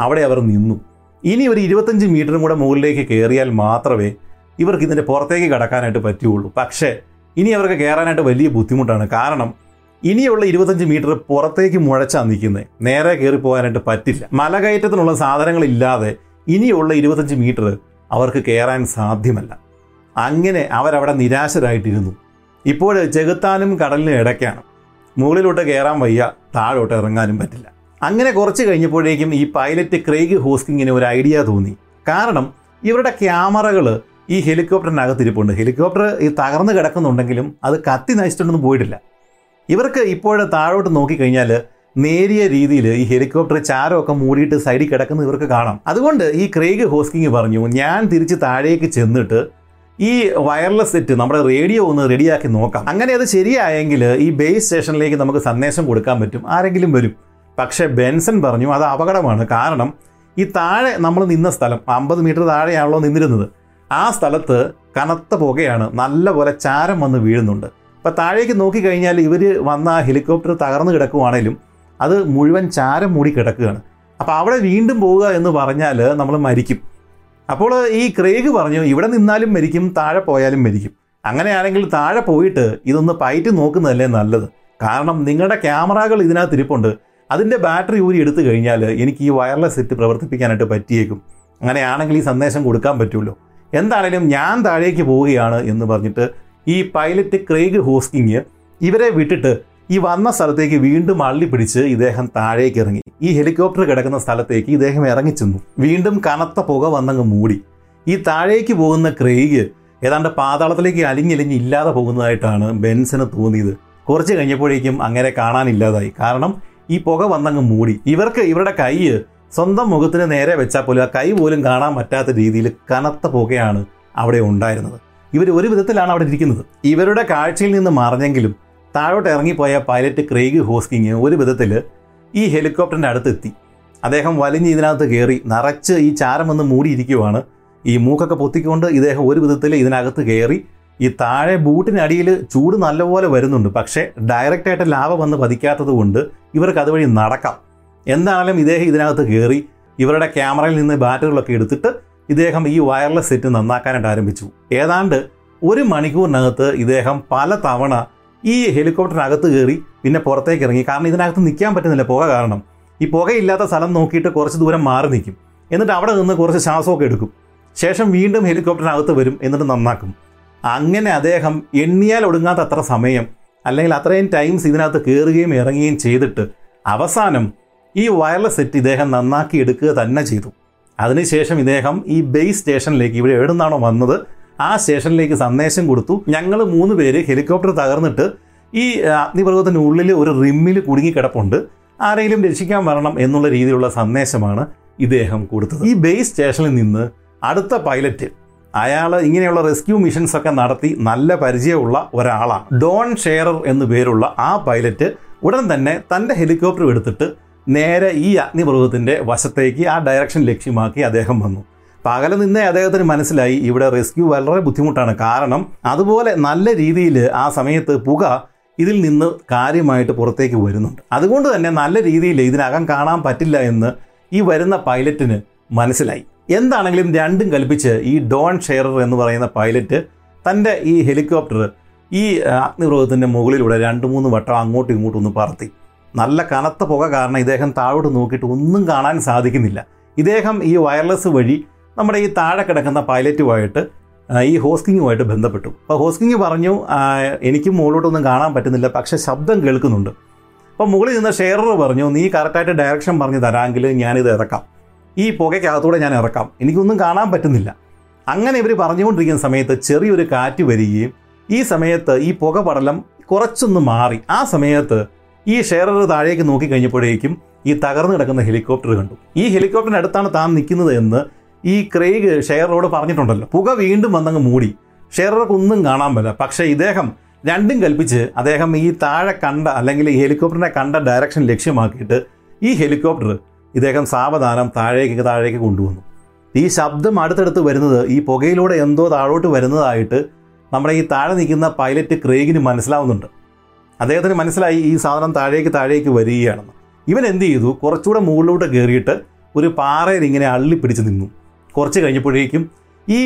അവിടെ അവർ നിന്നു. ഇനി ഒരു ഇരുപത്തഞ്ച് മീറ്ററും കൂടെ മുകളിലേക്ക് കയറിയാൽ മാത്രമേ ഇവർക്ക് ഇതിന്റെ പുറത്തേക്ക് കടക്കാനായിട്ട് പറ്റുകയുള്ളൂ പക്ഷേ ഇനി അവർക്ക് കയറാനായിട്ട് വലിയ ബുദ്ധിമുട്ടാണ്. കാരണം ഇനിയുള്ള ഇരുപത്തഞ്ച് മീറ്റർ പുറത്തേക്ക് മുഴച്ചാൽ നിൽക്കുന്നത് നേരെ കയറി പോകാനായിട്ട് പറ്റില്ല. മലകയറ്റത്തിനുള്ള സാധനങ്ങളില്ലാതെ ഇനിയുള്ള ഇരുപത്തഞ്ച് മീറ്റർ അവർക്ക് കയറാൻ സാധ്യമല്ല. അങ്ങനെ അവരവിടെ നിരാശരായിട്ടിരുന്നു. ഇപ്പോൾ ചെകുത്താനും കടലിനും ഇടയ്ക്കാണ്. മുകളിലോട്ട് കയറാൻ വയ്യ താഴോട്ട് ഇറങ്ങാനും പറ്റില്ല. അങ്ങനെ കുറച്ച് കഴിഞ്ഞപ്പോഴേക്കും ഈ പൈലറ്റ് ക്രെയ്ഗ് ഹോസ്കിങ്ങിന് ഒരു ഐഡിയ തോന്നി. കാരണം ഇവരുടെ ക്യാമറകൾ ഈ ഹെലികോപ്റ്ററിനകത്ത് ഇരിപ്പുണ്ട്. ഹെലികോപ്റ്റർ ഈ തകർന്ന് കിടക്കുന്നുണ്ടെങ്കിലും അത് കത്തി നശിച്ചിട്ടൊന്നും പോയിട്ടില്ല. ഇവർക്ക് ഇപ്പോഴും താഴോട്ട് നോക്കിക്കഴിഞ്ഞാൽ നേരിയ രീതിയിൽ ഈ ഹെലികോപ്റ്റർ ചാരമൊക്കെ മൂടിയിട്ട് സൈഡിൽ കിടക്കുന്ന ഇവർക്ക് കാണാം. അതുകൊണ്ട് ഈ ക്രേഗ് ഹോസ്കിങ് പറഞ്ഞു ഞാൻ തിരിച്ച് താഴേക്ക് ചെന്നിട്ട് ഈ വയർലെസ് സെറ്റ് നമ്മുടെ റേഡിയോ ഒന്ന് റെഡിയാക്കി നോക്കാം. അങ്ങനെ അത് ശരിയായെങ്കിൽ ഈ ബേസ് സ്റ്റേഷനിലേക്ക് നമുക്ക് സന്ദേശം കൊടുക്കാൻ പറ്റും. ആരെങ്കിലും വരും. പക്ഷേ ബെൻസൺ പറഞ്ഞു അത് അപകടമാണ്. കാരണം ഈ താഴെ നമ്മൾ നിന്ന സ്ഥലം അമ്പത് മീറ്റർ താഴെയാണല്ലോ നിന്നിരുന്നത്. ആ സ്ഥലത്ത് കനത്ത പുകയാണ്. നല്ലപോലെ ചാരം വന്ന് വീഴുന്നുണ്ട്. അപ്പം താഴേക്ക് നോക്കിക്കഴിഞ്ഞാൽ ഇവർ വന്ന ആ ഹെലികോപ്റ്റർ തകർന്നു കിടക്കുവാണേലും അത് മുഴുവൻ ചാരം മൂടി കിടക്കുകയാണ്. അപ്പോൾ അവിടെ വീണ്ടും പോവുക എന്ന് പറഞ്ഞാൽ നമ്മൾ മരിക്കും. അപ്പോൾ ഈ ക്രേഗ് പറഞ്ഞു ഇവിടെ നിന്നാലും മരിക്കും താഴെ പോയാലും മരിക്കും. അങ്ങനെയാണെങ്കിൽ താഴെ പോയിട്ട് ഇതൊന്ന് പയറ്റി നോക്കുന്നതല്ലേ നല്ലത്. കാരണം നിങ്ങളുടെ ക്യാമറകൾ ഇതിനകത്ത് ഇരിപ്പുണ്ട്. അതിന്റെ ബാറ്ററി ഊരി എടുത്തു കഴിഞ്ഞാൽ എനിക്ക് ഈ വയർലെസ് സെറ്റ് പ്രവർത്തിപ്പിക്കാനായിട്ട് പറ്റിയേക്കും. അങ്ങനെയാണെങ്കിൽ ഈ സന്ദേശം കൊടുക്കാൻ പറ്റുമല്ലോ. എന്താണേലും ഞാൻ താഴേക്ക് പോവുകയാണ് എന്ന് പറഞ്ഞിട്ട് ഈ പൈലറ്റ് ക്രെയ്ഗ് ഹോസ്കിങ് ഇവരെ വിട്ടിട്ട് ഈ വന്ന സ്ഥലത്തേക്ക് വീണ്ടും അള്ളി പിടിച്ച് ഇദ്ദേഹം താഴേക്ക് ഇറങ്ങി. ഈ ഹെലികോപ്റ്റർ കിടക്കുന്ന സ്ഥലത്തേക്ക് ഇദ്ദേഹം ഇറങ്ങിച്ചെന്നു വീണ്ടും കനത്ത പുക വന്നങ്ങ് മൂടി. ഈ താഴേക്ക് പോകുന്ന ക്രെയ്ഗ് ഏതാണ്ട് പാതാളത്തിലേക്ക് അലിഞ്ഞലിഞ്ഞ് ഇല്ലാതെ പോകുന്നതായിട്ടാണ് ബെൻസിന് തോന്നിയത്. കുറച്ച് കഴിഞ്ഞപ്പോഴേക്കും അങ്ങനെ കാണാനില്ലാതായി. കാരണം ഈ പുക വന്നങ്ങ് മൂടി. ഇവർക്ക് ഇവരുടെ കൈ സ്വന്തം മുഖത്തിന് നേരെ വെച്ചാൽ പോലും ആ കൈ പോലും കാണാൻ പറ്റാത്ത രീതിയിൽ കനത്ത പുകയാണ് അവിടെ ഉണ്ടായിരുന്നത്. ഇവർ ഒരു വിധത്തിലാണ് അവിടെ ഇരിക്കുന്നത്. ഇവരുടെ കാഴ്ചയിൽ നിന്ന് മറിഞ്ഞെങ്കിലും താഴോട്ട് ഇറങ്ങിപ്പോയ പൈലറ്റ് ക്രെയ്ഗ് ഹോസ്കിങ് ഒരു വിധത്തിൽ ഈ ഹെലികോപ്റ്ററിന്റെ അടുത്തെത്തി. അദ്ദേഹം വലിഞ്ഞ് ഇതിനകത്ത് കയറി നിറച്ച് ഈ ചാരം വന്ന് മൂടിയിരിക്കുവാണ്. ഈ മൂക്കൊക്കെ പൊത്തിക്കൊണ്ട് ഇദ്ദേഹം ഒരു വിധത്തിൽ ഇതിനകത്ത് കയറി ഈ താഴെ ബൂട്ടിനടിയിൽ ചൂട് നല്ലപോലെ വരുന്നുണ്ട്. പക്ഷേ ഡയറക്റ്റായിട്ട് ലാവ വന്ന് പതിക്കാത്തത് കൊണ്ട് ഇവർക്ക് അതുവഴി നടക്കാം. എന്താണെങ്കിലും ഇദ്ദേഹം ഇതിനകത്ത് കയറി ഇവരുടെ ക്യാമറയിൽ നിന്ന് ബാറ്ററികളൊക്കെ എടുത്തിട്ട് ഇദ്ദേഹം ഈ വയർലെസ് സെറ്റ് നന്നാക്കാനായിട്ട് ആരംഭിച്ചു. ഏതാണ്ട് ഒരു മണിക്കൂറിനകത്ത് ഇദ്ദേഹം പല തവണ ഈ ഹെലികോപ്റ്ററിനകത്ത് കയറി പിന്നെ പുറത്തേക്ക് ഇറങ്ങി. കാരണം ഇതിനകത്ത് നിൽക്കാൻ പറ്റുന്നില്ല പുക കാരണം. ഈ പുകയില്ലാത്ത സ്ഥലം നോക്കിയിട്ട് കുറച്ച് ദൂരം മാറി നിൽക്കും. എന്നിട്ട് അവിടെ നിന്ന് കുറച്ച് ശ്വാസമൊക്കെ എടുക്കും. ശേഷം വീണ്ടും ഹെലികോപ്റ്ററിനകത്ത് വരും എന്നിട്ട് നന്നാക്കും. അങ്ങനെ അദ്ദേഹം എണ്ണിയാൽ ഒടുങ്ങാത്ത അത്ര സമയം അല്ലെങ്കിൽ അത്രയും ടൈംസ് ഇതിനകത്ത് കയറുകയും ഇറങ്ങുകയും ചെയ്തിട്ട് അവസാനം ഈ വയർലെസ് സെറ്റ് ഇദ്ദേഹം നന്നാക്കി എടുക്കുക തന്നെ ചെയ്തു. അതിനുശേഷം ഇദ്ദേഹം ഈ ബേസ് സ്റ്റേഷനിലേക്ക് ഇവിടെ എവിടെ നിന്നാണോ വന്നത് ആ സ്റ്റേഷനിലേക്ക് സന്ദേശം കൊടുത്തു. ഞങ്ങൾ മൂന്ന് പേര് ഹെലികോപ്റ്റർ തകർന്നിട്ട് ഈ അഗ്നിപർവതത്തിന്റെ ഉള്ളിൽ ഒരു റിമ്മിൽ കുടുങ്ങി കിടപ്പുണ്ട്. ആരെങ്കിലും രക്ഷിക്കാൻ വരണം എന്നുള്ള രീതിയിലുള്ള സന്ദേശമാണ് ഇദ്ദേഹം കൊടുത്തത്. ഈ ബേസ് സ്റ്റേഷനിൽ നിന്ന് അടുത്ത പൈലറ്റ് അയാൾ ഇങ്ങനെയുള്ള റെസ്ക്യൂ മിഷൻസ് ഒക്കെ നടത്തി നല്ല പരിചയമുള്ള ഒരാളാണ്. ഡോൺ ഷെയറർ എന്നു പേരുള്ള ആ പൈലറ്റ് ഉടൻ തന്നെ തന്റെ ഹെലികോപ്റ്റർ എടുത്തിട്ട് നേരെ ഈ അഗ്നിപർവതത്തിന്റെ വശത്തേക്ക് ആ ഡയറക്ഷൻ ലക്ഷ്യമാക്കി അദ്ദേഹം വന്നു. പകല നിന്നേ അദ്ദേഹത്തിന് മനസ്സിലായി ഇവിടെ റെസ്ക്യൂ വളരെ ബുദ്ധിമുട്ടാണ്. കാരണം അതുപോലെ നല്ല രീതിയിൽ ആ സമയത്ത് പുക ഇതിൽ നിന്ന് കാര്യമായിട്ട് പുറത്തേക്ക് വരുന്നുണ്ട്. അതുകൊണ്ട് തന്നെ നല്ല രീതിയിൽ ഇതിനകം കാണാൻ പറ്റില്ല എന്ന് ഈ വരുന്ന പൈലറ്റിന് മനസ്സിലായി. എന്താണെങ്കിലും രണ്ടും കൽപ്പിച്ച് ഈ ഡോൺ ഷെയറർ എന്ന് പറയുന്ന പൈലറ്റ് തന്റെ ഈ ഹെലികോപ്റ്റർ ഈ അഗ്നിപർവതത്തിന്റെ മുകളിലൂടെ രണ്ട് മൂന്ന് വട്ടം അങ്ങോട്ടും ഇങ്ങോട്ടും ഒന്ന് പറത്തി. നല്ല കനത്ത പുക കാരണം ഇദ്ദേഹം താഴോട്ട് നോക്കിയിട്ട് ഒന്നും കാണാൻ സാധിക്കുന്നില്ല. ഇദ്ദേഹം ഈ വയർലെസ് വഴി നമ്മുടെ ഈ താഴെ കിടക്കുന്ന പൈലറ്റുമായിട്ട് ഈ ഹോസ്കിങ്ങുമായിട്ട് ബന്ധപ്പെട്ടു. അപ്പോൾ ഹോസ്കിങ് പറഞ്ഞു എനിക്കും മുകളിലോട്ടൊന്നും കാണാൻ പറ്റുന്നില്ല പക്ഷേ ശബ്ദം കേൾക്കുന്നുണ്ട്. അപ്പോൾ മുകളിൽ നിന്ന് ഷെയറർ പറഞ്ഞു നീ കറക്റ്റായിട്ട് ഡയറക്ഷൻ പറഞ്ഞു തരാമെങ്കിൽ ഞാനിത് ഇറക്കാം. ഈ പുകയ്ക്കകത്തൂടെ ഞാൻ ഇറക്കാം. എനിക്കൊന്നും കാണാൻ പറ്റുന്നില്ല. അങ്ങനെ ഇവർ പറഞ്ഞുകൊണ്ടിരിക്കുന്ന സമയത്ത് ചെറിയൊരു കാറ്റ് വരികയും ഈ സമയത്ത് ഈ പുക പടലം കുറച്ചൊന്ന് മാറി. ആ സമയത്ത് ഈ ഷെയറർ താഴേക്ക് നോക്കിക്കഴിഞ്ഞപ്പോഴേക്കും ഈ തകർന്നു കിടക്കുന്ന ഹെലികോപ്റ്റർ കണ്ടു. ഈ ഹെലികോപ്റ്ററിന് അടുത്താണ് താൻ നിൽക്കുന്നത് എന്ന് ഈ ക്രെയ്ഗ് ഷെയറോട് പറഞ്ഞിട്ടുണ്ടല്ലോ. പുക വീണ്ടും വന്നങ്ങ് മൂടി. ഷെയറർക്ക് ഒന്നും കാണാൻ പറ്റില്ല. പക്ഷേ ഇദ്ദേഹം രണ്ടും കൽപ്പിച്ച് അദ്ദേഹം ഈ താഴെ കണ്ട അല്ലെങ്കിൽ ഈ ഹെലികോപ്റ്ററിനെ കണ്ട ഡയറക്ഷൻ ലക്ഷ്യമാക്കിയിട്ട് ഈ ഹെലികോപ്റ്റർ ഇദ്ദേഹം സാവധാനം താഴേക്ക് താഴേക്ക് കൊണ്ടുവന്നു. ഈ ശബ്ദം അടുത്തടുത്ത് വരുന്നത് ഈ പുകയിലൂടെ എന്തോ താഴോട്ട് വരുന്നതായിട്ട് നമ്മുടെ ഈ താഴെ നിൽക്കുന്ന പൈലറ്റ് ക്രേഗിന് മനസ്സിലാവുന്നുണ്ട്. അദ്ദേഹത്തിന് മനസ്സിലായി ഈ സാധനം താഴേക്ക് താഴേക്ക് വരികയാണെന്ന്. ഇവൻ എന്ത് ചെയ്തു? കുറച്ചുകൂടെ മുകളിലോട്ട് കയറിയിട്ട് ഒരു പാറയിൽ ഇങ്ങനെ അള്ളിപ്പിടിച്ച് നിന്നു. കുറച്ച് കഴിഞ്ഞപ്പോഴേക്കും ഈ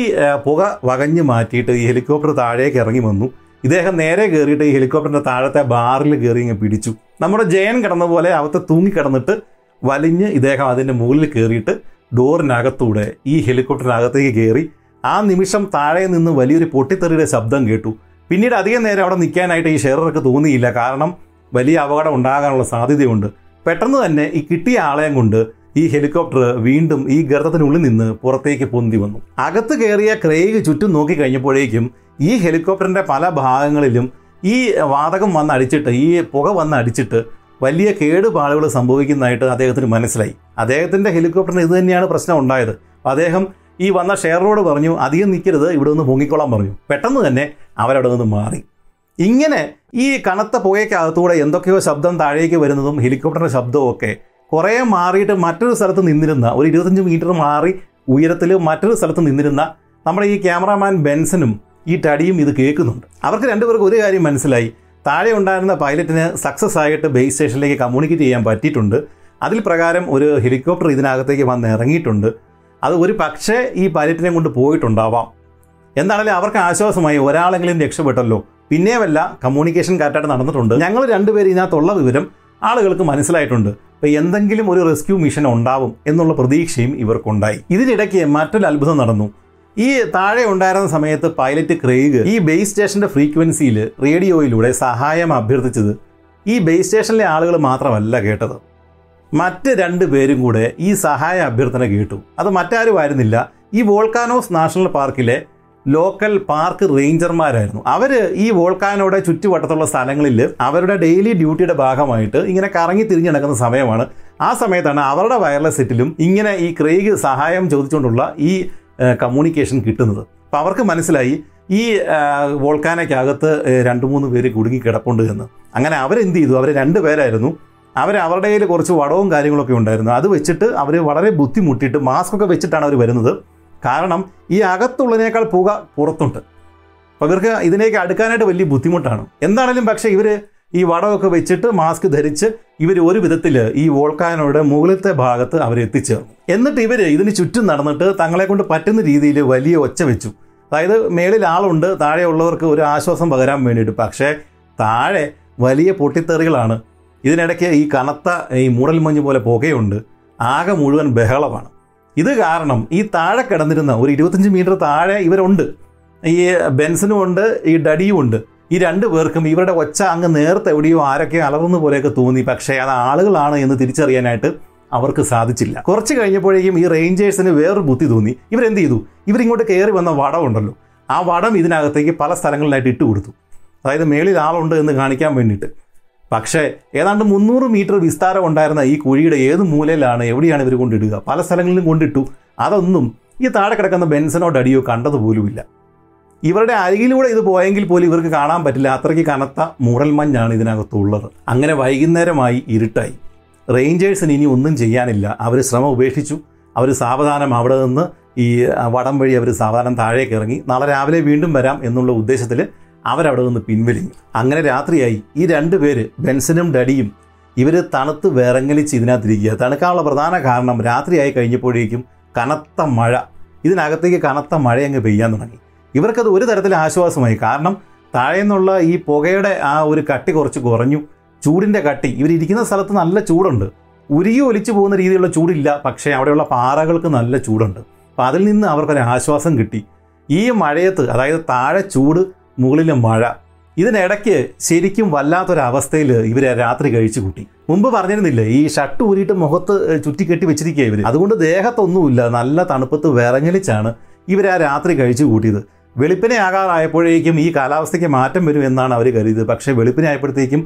പുക വകഞ്ഞ് മാറ്റിയിട്ട് ഈ ഹെലികോപ്റ്റർ താഴേക്ക് ഇറങ്ങി വന്നു. ഇദ്ദേഹം നേരെ കയറിയിട്ട് ഈ ഹെലികോപ്റ്ററിന്റെ താഴത്തെ ബാറിൽ കയറി ഇങ്ങ് പിടിച്ചു. നമ്മുടെ ജയൻ കിടന്ന പോലെ അവത്തെ തൂങ്ങിക്കിടന്നിട്ട് വലിഞ്ഞ് ഇദ്ദേഹം അതിന്റെ മുകളിൽ കയറിയിട്ട് ഡോറിനകത്തൂടെ ഈ ഹെലികോപ്റ്ററിനകത്തേക്ക് കയറി ആ നിമിഷം താഴെ നിന്ന് വലിയൊരു പൊട്ടിത്തെറിയുടെ ശബ്ദം കേട്ടു. പിന്നീട് അധികം നേരം അവിടെ നിൽക്കാനായിട്ട് ഈ ഷെയറർക്ക് തോന്നിയില്ല. കാരണം വലിയ അപകടം ഉണ്ടാകാനുള്ള സാധ്യതയുണ്ട്. പെട്ടെന്ന് തന്നെ ഈ കിട്ടിയ ആളെയും കൊണ്ട് ഈ ഹെലികോപ്റ്റർ വീണ്ടും ഈ ഗർത്തത്തിനുള്ളിൽ നിന്ന് പുറത്തേക്ക് പൊന്തി വന്നു. അകത്ത് കയറിയ ക്രേഗ് ചുറ്റും നോക്കി കഴിഞ്ഞപ്പോഴേക്കും ഈ ഹെലികോപ്റ്ററിന്റെ പല ഭാഗങ്ങളിലും ഈ വാതകം വന്ന് അടിച്ചിട്ട് ഈ പുക വന്ന് അടിച്ചിട്ട് വലിയ കേടുപാടുകൾ സംഭവിക്കുന്നതായിട്ട് അദ്ദേഹത്തിന് മനസ്സിലായി. അദ്ദേഹത്തിന്റെ ഹെലികോപ്റ്ററിന് ഇത് തന്നെയാണ് പ്രശ്നം ഉണ്ടായത്. അദ്ദേഹം ഈ വന്ന ഷെയറോട് പറഞ്ഞു അധികം നിൽക്കരുത് ഇവിടെ നിന്ന് പൊങ്ങിക്കോളാൻ പറഞ്ഞു. പെട്ടെന്ന് തന്നെ അവരവിടെ നിന്ന് മാറി. ഇങ്ങനെ ഈ കനത്ത പുകയ്ക്കകത്തൂടെ എന്തൊക്കെയോ ശബ്ദം താഴേക്ക് വരുന്നതും ഹെലികോപ്റ്ററിന്റെ ശബ്ദവും ഒക്കെ കുറേ മാറിയിട്ട് മറ്റൊരു സ്ഥലത്ത് നിന്നിരുന്ന ഒരു ഇരുപത്തഞ്ച് മീറ്റർ മാറി ഉയരത്തിൽ മറ്റൊരു സ്ഥലത്ത് നിന്നിരുന്ന നമ്മുടെ ഈ ക്യാമറാമാൻ ബെൻസനും ഈ ടടിയും ഇത് കേൾക്കുന്നുണ്ട്. അവർക്ക് രണ്ടുപേർക്കും ഒരു കാര്യം മനസ്സിലായി. താഴെ ഉണ്ടായിരുന്ന പൈലറ്റിന് സക്സസ് ആയിട്ട് ബേസ് സ്റ്റേഷനിലേക്ക് കമ്മ്യൂണിക്കേറ്റ് ചെയ്യാൻ പറ്റിയിട്ടുണ്ട്. അതിൽ പ്രകാരം ഒരു ഹെലികോപ്റ്റർ ഇതിനകത്തേക്ക് വന്ന് ഇറങ്ങിയിട്ടുണ്ട്. അത് ഒരു പക്ഷേ ഈ പൈലറ്റിനെ കൊണ്ട് പോയിട്ടുണ്ടാവാം. എന്താണെങ്കിലും അവർക്ക് ആശ്വാസമായി? ഒരാളെങ്കിലും രക്ഷപ്പെട്ടല്ലോ. പിന്നെയുമല്ല കമ്മ്യൂണിക്കേഷൻ കറക്റ്റായിട്ട് നടന്നിട്ടുണ്ട്. ഞങ്ങൾ രണ്ടുപേരും ഇതിനകത്തുള്ള വിവരം ആളുകൾക്ക് മനസ്സിലായിട്ടുണ്ട്. അപ്പോൾ എന്തെങ്കിലും ഒരു റെസ്ക്യൂ മിഷൻ ഉണ്ടാവും എന്നുള്ള പ്രതീക്ഷയും ഇവർക്കുണ്ടായി. ഇതിനിടയ്ക്ക് മറ്റൊരു അത്ഭുതം നടന്നു. ഈ താഴെ ഉണ്ടായിരുന്ന സമയത്ത് പൈലറ്റ് ക്രെയ്ഗ് ഈ ബേസ് സ്റ്റേഷന്റെ ഫ്രീക്വൻസിയിൽ റേഡിയോയിലൂടെ സഹായം അഭ്യർത്ഥിച്ചത് ഈ ബേസ് സ്റ്റേഷനിലെ ആളുകൾ മാത്രമല്ല കേട്ടത്. മറ്റ് രണ്ട് പേരും കൂടെ ഈ സഹായ അഭ്യർത്ഥന കേട്ടു. അത് മറ്റാരും ആയിരുന്നില്ല. ഈ വോൾക്കാനോസ് നാഷണൽ പാർക്കിലെ ലോക്കൽ പാർക്ക് റേഞ്ചർമാരായിരുന്നു. അവർ ഈ വോൾക്കാനോടെ ചുറ്റുവട്ടത്തുള്ള സ്ഥലങ്ങളിൽ അവരുടെ ഡെയിലി ഡ്യൂട്ടിയുടെ ഭാഗമായിട്ട് ഇങ്ങനെ കറങ്ങി തിരിഞ്ഞ് നടക്കുന്ന സമയമാണ്. ആ സമയത്താണ് അവരുടെ വയർലെസ് സെറ്റിലും ഇങ്ങനെ ഈ ക്രെയ്ഗ് സഹായം ചോദിച്ചുകൊണ്ടുള്ള ഈ കമ്മ്യൂണിക്കേഷൻ കിട്ടുന്നത്. അപ്പോൾ അവർക്ക് മനസ്സിലായി ഈ വോൾക്കാനയ്ക്കകത്ത് രണ്ട് മൂന്ന് പേര് കുടുങ്ങി കിടപ്പുണ്ട് എന്ന്. അങ്ങനെ അവരെന്ത് ചെയ്തു? അവർ രണ്ട് പേരായിരുന്നു അവർ അവരുടെ കയ്യിൽ കുറച്ച് വടവും കാര്യങ്ങളൊക്കെ ഉണ്ടായിരുന്നു. അത് വെച്ചിട്ട് അവർ വളരെ ബുദ്ധിമുട്ടിയിട്ട് മാസ്ക് ഒക്കെ വെച്ചിട്ടാണ് അവർ വരുന്നത്. കാരണം ഈ അകത്തുള്ളതിനേക്കാൾ പുക പുറത്തുണ്ട്. അപ്പോൾ ഇവർക്ക് ഇതിനേക്ക് അടുക്കാനായിട്ട് വലിയ ബുദ്ധിമുട്ടാണ്. എന്താണെങ്കിലും പക്ഷേ ഇവർ ഈ വടവൊക്കെ വെച്ചിട്ട് മാസ്ക് ധരിച്ച് ഇവർ ഒരു വിധത്തിൽ ഈ വോൾക്കാനോയുടെ മുകളിലത്തെ ഭാഗത്ത് അവർ എത്തിച്ചേർന്നു എന്നിട്ട് ഇവർ ഇതിന് ചുറ്റും നടന്നിട്ട് തങ്ങളെ കൊണ്ട് പറ്റുന്ന രീതിയിൽ വലിയ ഒച്ച വെച്ചു. അതായത് മേളിൽ ആളുണ്ട് താഴെയുള്ളവർക്ക് ഒരു ആശ്വാസം പകരാൻ വേണ്ടിയിട്ട്. പക്ഷേ താഴെ വലിയ പൊട്ടിത്തെറികളാണ് ഇതിനിടയ്ക്ക് ഈ കനത്ത ഈ മൂടൽമഞ്ഞ് പോലെ പുകയുണ്ട്. ആകെ മുഴുവൻ ബഹളമാണ്. ഇത് കാരണം ഈ താഴെ കിടന്നിരുന്ന ഒരു ഇരുപത്തഞ്ച് മീറ്റർ താഴെ ഇവരുണ്ട്. ഈ ബെൻസനും ഉണ്ട് ഈ ഡഡിയും ഉണ്ട്. ഈ രണ്ടു പേർക്കും ഇവരുടെ ഒച്ച അങ്ങ് നേരത്തെ എവിടെയോ ആരൊക്കെ അലറുന്ന പോലെയൊക്കെ തോന്നി. പക്ഷേ അത് ആളുകളാണ് എന്ന് തിരിച്ചറിയാനായിട്ട് അവർക്ക് സാധിച്ചില്ല. കുറച്ച് കഴിഞ്ഞപ്പോഴേക്കും ഈ റേഞ്ചേഴ്സിന് വേറൊരു ബുദ്ധി തോന്നി. ഇവരെന്ത് ചെയ്തു? ഇവരിങ്ങോട്ട് കയറി വന്ന വടം ഉണ്ടല്ലോ. ആ വടം ഇതിനകത്തേക്ക് പല സ്ഥലങ്ങളിലായിട്ട് ഇട്ട് കൊടുത്തു. അതായത് മേളിൽ ആളുണ്ട് എന്ന് കാണിക്കാൻ വേണ്ടിയിട്ട്. പക്ഷേ ഏതാണ്ട് മുന്നൂറ് മീറ്റർ വിസ്താരം ഉണ്ടായിരുന്ന ഈ കുഴിയുടെ ഏത് മൂലയിലാണ് എവിടെയാണ് ഇവർ കൊണ്ടിടുക? പല സ്ഥലങ്ങളിലും കൊണ്ടിട്ടു. അതൊന്നും ഈ താഴെ കിടക്കുന്ന ബെൻസനോ ഡടിയോ കണ്ടതുപോലുമില്ല ഇവരുടെ അരികിലൂടെ ഇത് പോയെങ്കിൽ പോലും ഇവർക്ക് കാണാൻ പറ്റില്ല. അത്രയ്ക്ക് കനത്ത മുറൽ മഞ്ഞാണ് ഇതിനകത്തുള്ളത്. അങ്ങനെ വൈകുന്നേരമായി ഇരുട്ടായി. റേഞ്ചേഴ്സിന് ഇനി ഒന്നും ചെയ്യാനില്ല. അവർ ശ്രമം ഉപേക്ഷിച്ചു. അവർ സാവധാനം അവിടെ നിന്ന് ഈ വടം വഴി അവർ സാവധാനം താഴേക്ക് ഇറങ്ങി. നാളെ രാവിലെ വീണ്ടും വരാം എന്നുള്ള ഉദ്ദേശത്തിൽ അവരവിടെ നിന്ന് പിൻവലിഞ്ഞു. അങ്ങനെ രാത്രിയായി. ഈ രണ്ട് പേര് ബെൻസനും ഡഡിയും ഇവർ തണുത്ത് വിറങ്ങലിച്ച് ഇതിനകത്തിരിക്കുക. തണുക്കാനുള്ള പ്രധാന കാരണം രാത്രിയായി കഴിഞ്ഞപ്പോഴേക്കും കനത്ത മഴ. ഇതിനകത്തേക്ക് കനത്ത മഴ അങ്ങ് പെയ്യാൻ തുടങ്ങി. ഇവർക്കത് ഒരു തരത്തിൽ ആശ്വാസമായി. കാരണം താഴെ നിന്നുള്ള ഈ പുകയുടെ ആ ഒരു കട്ടി കുറച്ച് കുറഞ്ഞു. ചൂടിന്റെ കട്ടി. ഇവരിയ്ക്കുന്ന സ്ഥലത്ത് നല്ല ചൂടുണ്ട്. ഉരുകി ഒലിച്ചു പോകുന്ന രീതിയിലുള്ള ചൂടില്ല. പക്ഷേ അവിടെയുള്ള പാറകൾക്ക് നല്ല ചൂടുണ്ട്. അപ്പോൾ അതിൽ നിന്ന് അവർക്കൊരു ആശ്വാസം കിട്ടി. ഈ മഴയത്ത് അതായത് താഴെ ചൂട് മുകളിലെ മഴ. ഇതിനിടയ്ക്ക് ശരിക്കും വല്ലാത്തൊരവസ്ഥയിൽ ഇവരെ രാത്രി കഴിച്ചു കൂട്ടി. മുമ്പ് പറഞ്ഞിരുന്നില്ലേ ഈ ഷർട്ട് ഊരിയിട്ട് മുഖത്ത് ചുറ്റിക്കെട്ടി വെച്ചിരിക്കുക ഇവർ അതുകൊണ്ട് ദേഹത്തൊന്നുമില്ല നല്ല തണുപ്പത്ത് വിറങ്ങലിച്ചാണ് ഇവർ ആ രാത്രി കഴിച്ചു കൂട്ടിയത്. വെളുപ്പിനെ ആകാറായപ്പോഴേക്കും ഈ കാലാവസ്ഥയ്ക്ക് മാറ്റം വരും എന്നാണ് അവർ കരുതിയത്. പക്ഷേ വെളുപ്പിനെ ആയപ്പോഴത്തേക്കും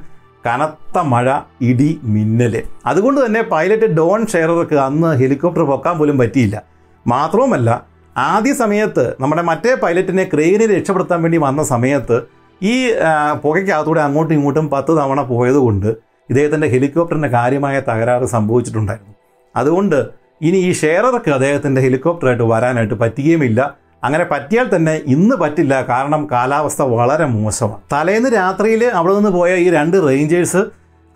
കനത്ത മഴ ഇടി മിന്നൽ. അതുകൊണ്ട് തന്നെ പൈലറ്റ് ഡോൺ ഷെയറർക്ക് അന്ന് ഹെലികോപ്റ്റർ പൊക്കാൻ പോലും പറ്റിയില്ല. മാത്രവുമല്ല ആദ്യ സമയത്ത് നമ്മുടെ മറ്റേ പൈലറ്റിനെ ക്രെയിനിൽ രക്ഷപ്പെടുത്താൻ വേണ്ടി വന്ന സമയത്ത് ഈ പുകയ്ക്കകത്തൂടെ അങ്ങോട്ടും ഇങ്ങോട്ടും പത്ത് തവണ പോയതുകൊണ്ട് ഇദ്ദേഹത്തിന്റെ ഹെലികോപ്റ്ററിന് കാര്യമായ തകരാറ് സംഭവിച്ചിട്ടുണ്ടായിരുന്നു. അതുകൊണ്ട് ഇനി ഈ ഷെയറർക്ക് അദ്ദേഹത്തിന്റെ ഹെലികോപ്റ്ററായിട്ട് വരാനായിട്ട് പറ്റുകയുമില്ല. അങ്ങനെ പറ്റിയാൽ തന്നെ ഇന്ന് പറ്റില്ല. കാരണം കാലാവസ്ഥ വളരെ മോശമാണ്. തലേന്ന് രാത്രിയിൽ അവിടെ നിന്ന് പോയ ഈ രണ്ട് റേഞ്ചേഴ്സ്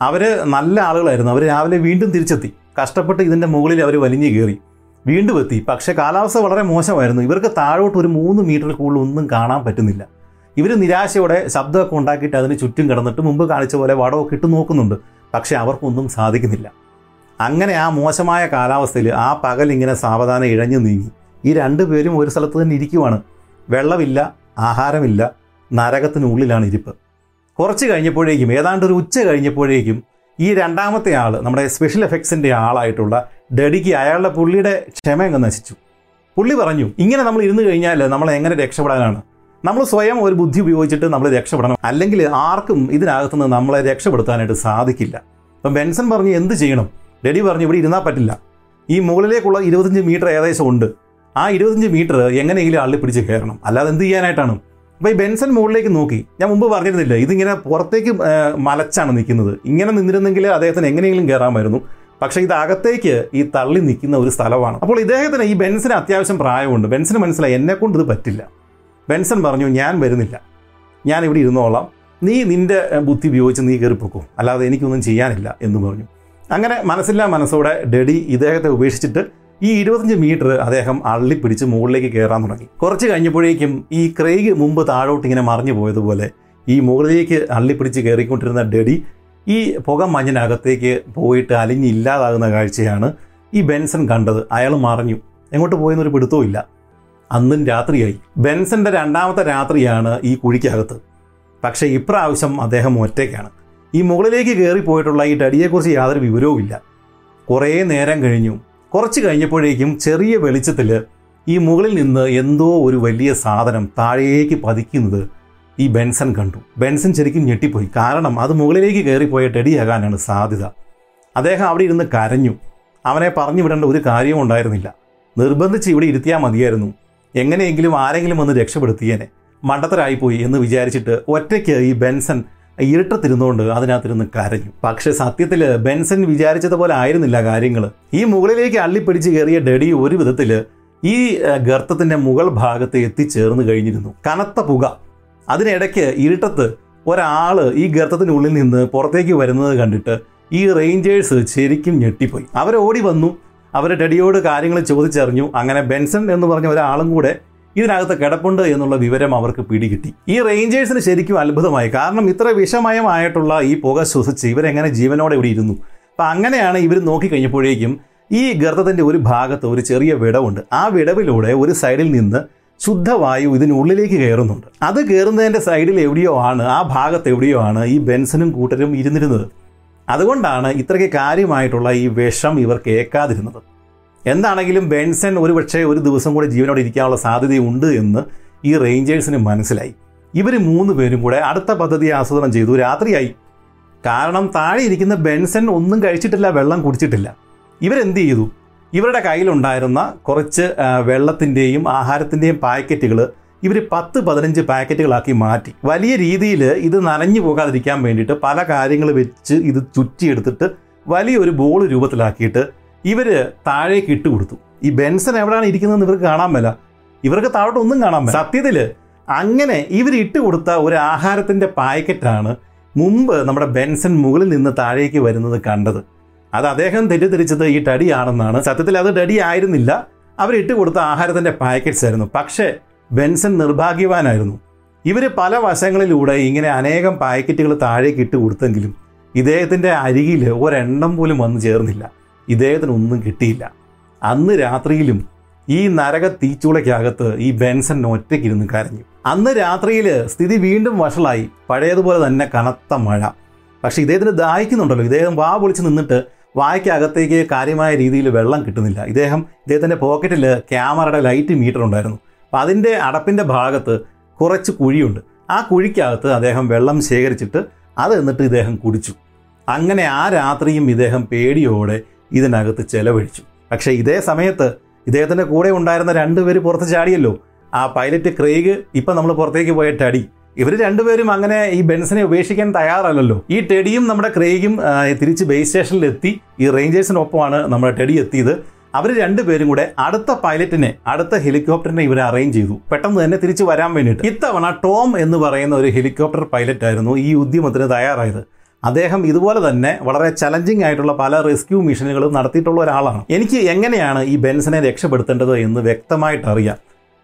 അവർ നല്ല ആളുകളായിരുന്നു. അവർ രാവിലെ വീണ്ടും തിരിച്ചെത്തി. കഷ്ടപ്പെട്ട് ഇതിന്റെ മുകളിൽ അവർ വലിഞ്ഞു കയറി. വീണ്ടും എത്തി. പക്ഷേ കാലാവസ്ഥ വളരെ മോശമായിരുന്നു. ഇവർക്ക് താഴോട്ട് ഒരു മൂന്ന് മീറ്റർ കൂടുതൽ ഒന്നും കാണാൻ പറ്റുന്നില്ല. ഇവർ നിരാശയോടെ ശബ്ദമൊക്കെ ഉണ്ടാക്കിയിട്ട് അതിന് ചുറ്റും കിടന്നിട്ട് മുമ്പ് കാണിച്ച പോലെ വടമൊക്കെ ഇട്ട് നോക്കുന്നുണ്ട്. പക്ഷേ അവർക്കൊന്നും സാധിക്കുന്നില്ല. അങ്ങനെ ആ മോശമായ കാലാവസ്ഥയിൽ ആ പകൽ ഇങ്ങനെ സാവധാനം ഇഴഞ്ഞു നീങ്ങി. ഈ രണ്ടു പേരും ഒരു സ്ഥലത്ത് തന്നെ ഇരിക്കുവാണ്. വെള്ളമില്ല ആഹാരമില്ല നരകത്തിനുള്ളിലാണ് ഇരിപ്പ്. കുറച്ച് കഴിഞ്ഞപ്പോഴേക്കും ഏതാണ്ട് ഒരു ഉച്ച കഴിഞ്ഞപ്പോഴേക്കും ഈ രണ്ടാമത്തെ ആൾ നമ്മുടെ സ്പെഷ്യൽ എഫക്ട്സിന്റെ ആളായിട്ടുള്ള ഡെഡിക്ക് അയാളുടെ പുള്ളിയുടെ ക്ഷമ അങ്ങ് നശിച്ചു. പുള്ളി പറഞ്ഞു ഇങ്ങനെ നമ്മൾ ഇരുന്ന് കഴിഞ്ഞാൽ നമ്മൾ എങ്ങനെ രക്ഷപ്പെടാനാണ്? നമ്മൾ സ്വയം ഒരു ബുദ്ധി ഉപയോഗിച്ചിട്ട് നമ്മൾ രക്ഷപ്പെടണം. അല്ലെങ്കിൽ ആർക്കും ഇതിനകത്തുനിന്ന് നമ്മളെ രക്ഷപ്പെടുത്താനായിട്ട് സാധിക്കില്ല. അപ്പം ബെൻസൺ പറഞ്ഞു എന്ത് ചെയ്യണം? ഡെഡി പറഞ്ഞു ഇവിടെ ഇരുന്നാൽ പറ്റില്ല. ഈ മുകളിലേക്കുള്ള ഇരുപത്തഞ്ച് മീറ്റർ ഏകദേശം ഉണ്ട്. ആ ഇരുപത്തഞ്ച് മീറ്റർ എങ്ങനെയെങ്കിലും അള്ളി പിടിച്ച് കയറണം. അല്ലാതെ എന്ത് ചെയ്യാനായിട്ടാണ്? അപ്പോൾ ഈ ബെൻസൺ മുകളിലേക്ക് നോക്കി. ഞാൻ മുമ്പ് പറഞ്ഞിരുന്നില്ല ഇതിങ്ങനെ പുറത്തേക്ക് മലച്ചാണ് നിൽക്കുന്നത്. ഇങ്ങനെ നിന്നിരുന്നെങ്കിൽ അദ്ദേഹത്തിന് എങ്ങനെയെങ്കിലും കയറാമായിരുന്നു പക്ഷേ ഇത് അകത്തേക്ക് ഈ തള്ളി നിൽക്കുന്ന ഒരു സ്ഥലമാണ്. അപ്പോൾ ഇദ്ദേഹത്തിന് ഈ ബെൻസിന് അത്യാവശ്യം പ്രായമുണ്ട്. ബെൻസിന് മനസ്സിലായി എന്നെ കൊണ്ട് ഇത് പറ്റില്ല. ബെൻസൺ പറഞ്ഞു ഞാൻ വരുന്നില്ല. ഞാൻ ഇവിടെ ഇരുന്നോളാം. നീ നിന്റെ ബുദ്ധി ഉപയോഗിച്ച് നീ കയറി കയറിപ്പോക്കും. അല്ലാതെ എനിക്കൊന്നും ചെയ്യാനില്ല എന്ന് പറഞ്ഞു. അങ്ങനെ മനസ്സില്ലാ മനസ്സോടെ ഡെഡി ഇദ്ദേഹത്തെ ഉപേക്ഷിച്ചിട്ട് ഈ ഇരുപത്തഞ്ച് മീറ്റർ അദ്ദേഹം അള്ളിപ്പിടിച്ച് മുകളിലേക്ക് കയറാൻ തുടങ്ങി. കുറച്ച് കഴിഞ്ഞപ്പോഴേക്കും ഈ ക്രേഗ് മുമ്പ് താഴോട്ട് ഇങ്ങനെ മറിഞ്ഞു പോയതുപോലെ ഈ മുകളിലേക്ക് അള്ളിപ്പിടിച്ച് കയറിക്കൊണ്ടിരുന്ന ഡെഡി ഈ പുക മഞ്ഞിനകത്തേക്ക് പോയിട്ട് അലിഞ്ഞില്ലാതാകുന്ന കാഴ്ചയാണ് ഈ ബെൻസൺ കണ്ടത്. അയാൾ മറിഞ്ഞു. എങ്ങോട്ട് പോയെന്നൊരു പിടുത്തവും ഇല്ല. അന്നും രാത്രിയായി. ബെൻസന്റെ രണ്ടാമത്തെ രാത്രിയാണ് ഈ കുഴിക്കകത്ത്. പക്ഷേ ഇപ്രാവശ്യം അദ്ദേഹം ഒറ്റയ്ക്കാണ്. ഈ മുകളിലേക്ക് കയറി പോയിട്ടുള്ള ഈ ഡടിയെക്കുറിച്ച് യാതൊരു വിവരവും ഇല്ല കുറേ നേരം കഴിഞ്ഞു. കുറച്ച് കഴിഞ്ഞപ്പോഴേക്കും ചെറിയ വെളിച്ചത്തിൽ ഈ മുകളിൽ നിന്ന് എന്തോ ഒരു വലിയ സാധനം താഴേക്ക് പതിക്കുന്നത് ഈ ബെൻസൺ കണ്ടു. ബെൻസൺ ശരിക്കും ഞെട്ടിപ്പോയി. കാരണം അത് മുകളിലേക്ക് കയറിപ്പോയ ടെഡിയാകാനാണ് സാധ്യത. അദ്ദേഹം അവിടെ ഇരുന്ന് കരഞ്ഞു. അവനെ പറഞ്ഞു വിടേണ്ട ഒരു കാര്യവും ഉണ്ടായിരുന്നില്ല. നിർബന്ധിച്ച് ഇവിടെ ഇരുത്തിയാൽ മതിയായിരുന്നു. എങ്ങനെയെങ്കിലും ആരെങ്കിലും ഒന്ന് രക്ഷപ്പെടുത്തിയേനെ. മണ്ടത്തരായിപ്പോയി എന്ന് വിചാരിച്ചിട്ട് ഒറ്റയ്ക്ക് ഈ ബെൻസൺ ഇരുട്ടത്തിരുന്നുകൊണ്ട് അതിനകത്തിരുന്ന് കരഞ്ഞു. പക്ഷെ സത്യത്തിൽ ബെൻസൺ വിചാരിച്ചതുപോലെ ആയിരുന്നില്ല കാര്യങ്ങൾ ഈ മുകളിലേക്ക് അള്ളിപ്പിടിച്ച് കയറിയ ഡെഡി ഒരു വിധത്തിൽ ഈ ഗർത്തത്തിന്റെ മുകൾ ഭാഗത്ത് എത്തിച്ചേർന്ന് കഴിഞ്ഞിരുന്നു. കനത്ത പുക. അതിനിടയ്ക്ക് ഇരുട്ടത്ത് ഒരാൾ ഈ ഗർത്തത്തിനുള്ളിൽ നിന്ന് പുറത്തേക്ക് വരുന്നത് കണ്ടിട്ട് ഈ റേഞ്ചേഴ്സ് ശരിക്കും ഞെട്ടിപ്പോയി. അവർ വന്നു. അവർ ഡെഡിയോട് കാര്യങ്ങൾ ചോദിച്ചറിഞ്ഞു. അങ്ങനെ ബെൻസൺ എന്ന് പറഞ്ഞ ഒരാളും കൂടെ ഇതിനകത്ത് കിടപ്പുണ്ട് എന്നുള്ള വിവരം അവർക്ക് പിടികിട്ടി. ഈ റേഞ്ചേഴ്സിന് ശരിക്കും അത്ഭുതമായി. കാരണം ഇത്ര വിഷമയമായിട്ടുള്ള ഈ പുക ശ്വസിച്ച് ഇവരെങ്ങനെ ജീവനോടെ ഇവിടെ ഇരുന്നു? അപ്പം അങ്ങനെയാണ് ഇവർ നോക്കിക്കഴിഞ്ഞപ്പോഴേക്കും ഈ ഗർത്തത്തിന്റെ ഒരു ഭാഗത്ത് ഒരു ചെറിയ വിടവുണ്ട്. ആ വിടവിലൂടെ ഒരു സൈഡിൽ നിന്ന് ശുദ്ധവായു ഇതിനുള്ളിലേക്ക് കയറുന്നുണ്ട്. അത് കയറുന്നതിന്റെ സൈഡിൽ എവിടെയോ ആണ് ആ ഭാഗത്ത് എവിടെയോ ആണ് ഈ ബെൻസനും കൂട്ടരും ഇരുന്നിരുന്നത്. അതുകൊണ്ടാണ് ഇത്രയ്ക്ക് കാര്യമായിട്ടുള്ള ഈ വിഷം ഇവർ കേൾക്കാതിരുന്നത് എന്താണെങ്കിലും ബെൻസൺ ഒരു പക്ഷേ ഒരു ദിവസം കൂടെ ജീവനോടെ ഇരിക്കാനുള്ള സാധ്യതയുണ്ട് എന്ന് ഈ റേഞ്ചേഴ്സിന് മനസ്സിലായി. ഇവർ മൂന്ന് പേരും കൂടെ അടുത്ത പദ്ധതി ആസൂത്രണം ചെയ്തു. രാത്രിയായി. കാരണം താഴെ ഇരിക്കുന്ന ബെൻസൺ ഒന്നും കഴിച്ചിട്ടില്ല വെള്ളം കുടിച്ചിട്ടില്ല. ഇവരെന്ത് ചെയ്തു? ഇവരുടെ കയ്യിലുണ്ടായിരുന്ന കുറച്ച് വെള്ളത്തിന്റെയും ആഹാരത്തിന്റെയും പാക്കറ്റുകൾ ഇവർ പത്ത് പതിനഞ്ച് പാക്കറ്റുകളാക്കി മാറ്റി. വലിയ രീതിയിൽ ഇത് നനഞ്ഞു പോകാതിരിക്കാൻ വേണ്ടിയിട്ട് പല കാര്യങ്ങൾ വെച്ച് ഇത് ചുറ്റിയെടുത്തിട്ട് വലിയൊരു ബോൾ രൂപത്തിലാക്കിയിട്ട് ഇവർ താഴേക്ക് ഇട്ട് കൊടുത്തു. ഈ ബെൻസൺ എവിടെയാണ് ഇരിക്കുന്നതെന്ന് ഇവർക്ക് കാണാൻ മേല. ഇവർക്ക് താഴോട്ട് ഒന്നും കാണാൻ മേല. സത്യത്തിൽ അങ്ങനെ ഇവർ ഇട്ട് കൊടുത്ത ഒരു ആഹാരത്തിന്റെ പാക്കറ്റാണ് മുമ്പ് നമ്മുടെ ബെൻസൺ മുകളിൽ നിന്ന് താഴേക്ക് വരുന്നത് കണ്ടത്. അത് അദ്ദേഹം തെറ്റിദ്ധരിച്ചത് ഈ ഡഡിയാണെന്നാണ് സത്യത്തിൽ അത് ഡഡി ആയിരുന്നില്ല. ഇട്ട് കൊടുത്ത ആഹാരത്തിന്റെ പാക്കറ്റ്സ് ആയിരുന്നു. പക്ഷേ ബെൻസൺ നിർഭാഗ്യവാനായിരുന്നു. ഇവർ പല വശങ്ങളിലൂടെ ഇങ്ങനെ അനേകം പാക്കറ്റുകൾ താഴേക്ക് ഇട്ട് കൊടുത്തെങ്കിലും ഇദ്ദേഹത്തിന്റെ അരികിൽ ഒരെണ്ണം പോലും വന്നു ചേർന്നില്ല. ഇദ്ദേഹത്തിന് ഒന്നും കിട്ടിയില്ല. അന്ന് രാത്രിയിലും ഈ നരക തീച്ചൂളയ്ക്കകത്ത് ഈ ബെൻസൺ ഒറ്റയ്ക്കിരുന്ന് കരഞ്ഞു. അന്ന് രാത്രിയിൽ സ്ഥിതി വീണ്ടും വഷളായി. പഴയതുപോലെ തന്നെ കനത്ത മഴ. പക്ഷെ ഇദ്ദേഹത്തിന് ദാഹിക്കുന്നുണ്ടല്ലോ. ഇദ്ദേഹം വാ പൊളിച്ച് നിന്നിട്ട് വായ്ക്കകത്തേക്ക് കാര്യമായ രീതിയിൽ വെള്ളം കിട്ടുന്നില്ല. ഇദ്ദേഹം ഇദ്ദേഹത്തിന്റെ പോക്കറ്റിൽ ക്യാമറയുടെ ലൈറ്റ് മീറ്റർ ഉണ്ടായിരുന്നു. അപ്പം അതിന്റെ അടപ്പിന്റെ ഭാഗത്ത് കുറച്ച് കുഴിയുണ്ട്. ആ കുഴിക്കകത്ത് അദ്ദേഹം വെള്ളം ശേഖരിച്ചിട്ട് അത് എന്നിട്ട് ഇദ്ദേഹം കുടിച്ചു. അങ്ങനെ ആ രാത്രിയും ഇദ്ദേഹം പേടിയോടെ ഇതിനകത്ത് ചെലവഴിച്ചു. പക്ഷേ ഇതേ സമയത്ത് ഇദ്ദേഹത്തിന്റെ കൂടെ ഉണ്ടായിരുന്ന രണ്ടുപേര് പുറത്ത് ചാടിയല്ലോ. ആ പൈലറ്റ് ക്രെയ്ഗ് ഇപ്പം നമ്മൾ പുറത്തേക്ക് പോയ ടടി ഇവർ രണ്ടുപേരും അങ്ങനെ ഈ ബെൻസിനെ ഉപേക്ഷിക്കാൻ തയ്യാറല്ലല്ലോ. ഈ ടെഡിയും നമ്മുടെ ക്രെയ്ഗും തിരിച്ച് ബേസ് സ്റ്റേഷനിൽ എത്തി. ഈ റേഞ്ചേഴ്സിനൊപ്പമാണ് നമ്മുടെ ടെഡി എത്തിയത്. അവർ രണ്ടുപേരും കൂടെ അടുത്ത പൈലറ്റിനെ അടുത്ത ഹെലികോപ്റ്ററിനെ ഇവർ അറേഞ്ച് ചെയ്തു. പെട്ടെന്ന് തന്നെ തിരിച്ചു വരാൻ വേണ്ടിയിട്ട്. ഇത്തവണ ടോം എന്ന് പറയുന്ന ഒരു ഹെലികോപ്റ്റർ പൈലറ്റ് ആയിരുന്നു ഈ ഉദ്യമത്തിന് തയ്യാറായത്. അദ്ദേഹം ഇതുപോലെ തന്നെ വളരെ ചലഞ്ചിങ് ആയിട്ടുള്ള പല റെസ്ക്യൂ മിഷനുകളും നടത്തിയിട്ടുള്ള ഒരാളാണ്. എനിക്ക് എങ്ങനെയാണ് ഈ ബെൻസിനെ രക്ഷപ്പെടുത്തേണ്ടത് എന്ന് വ്യക്തമായിട്ട് അറിയാം.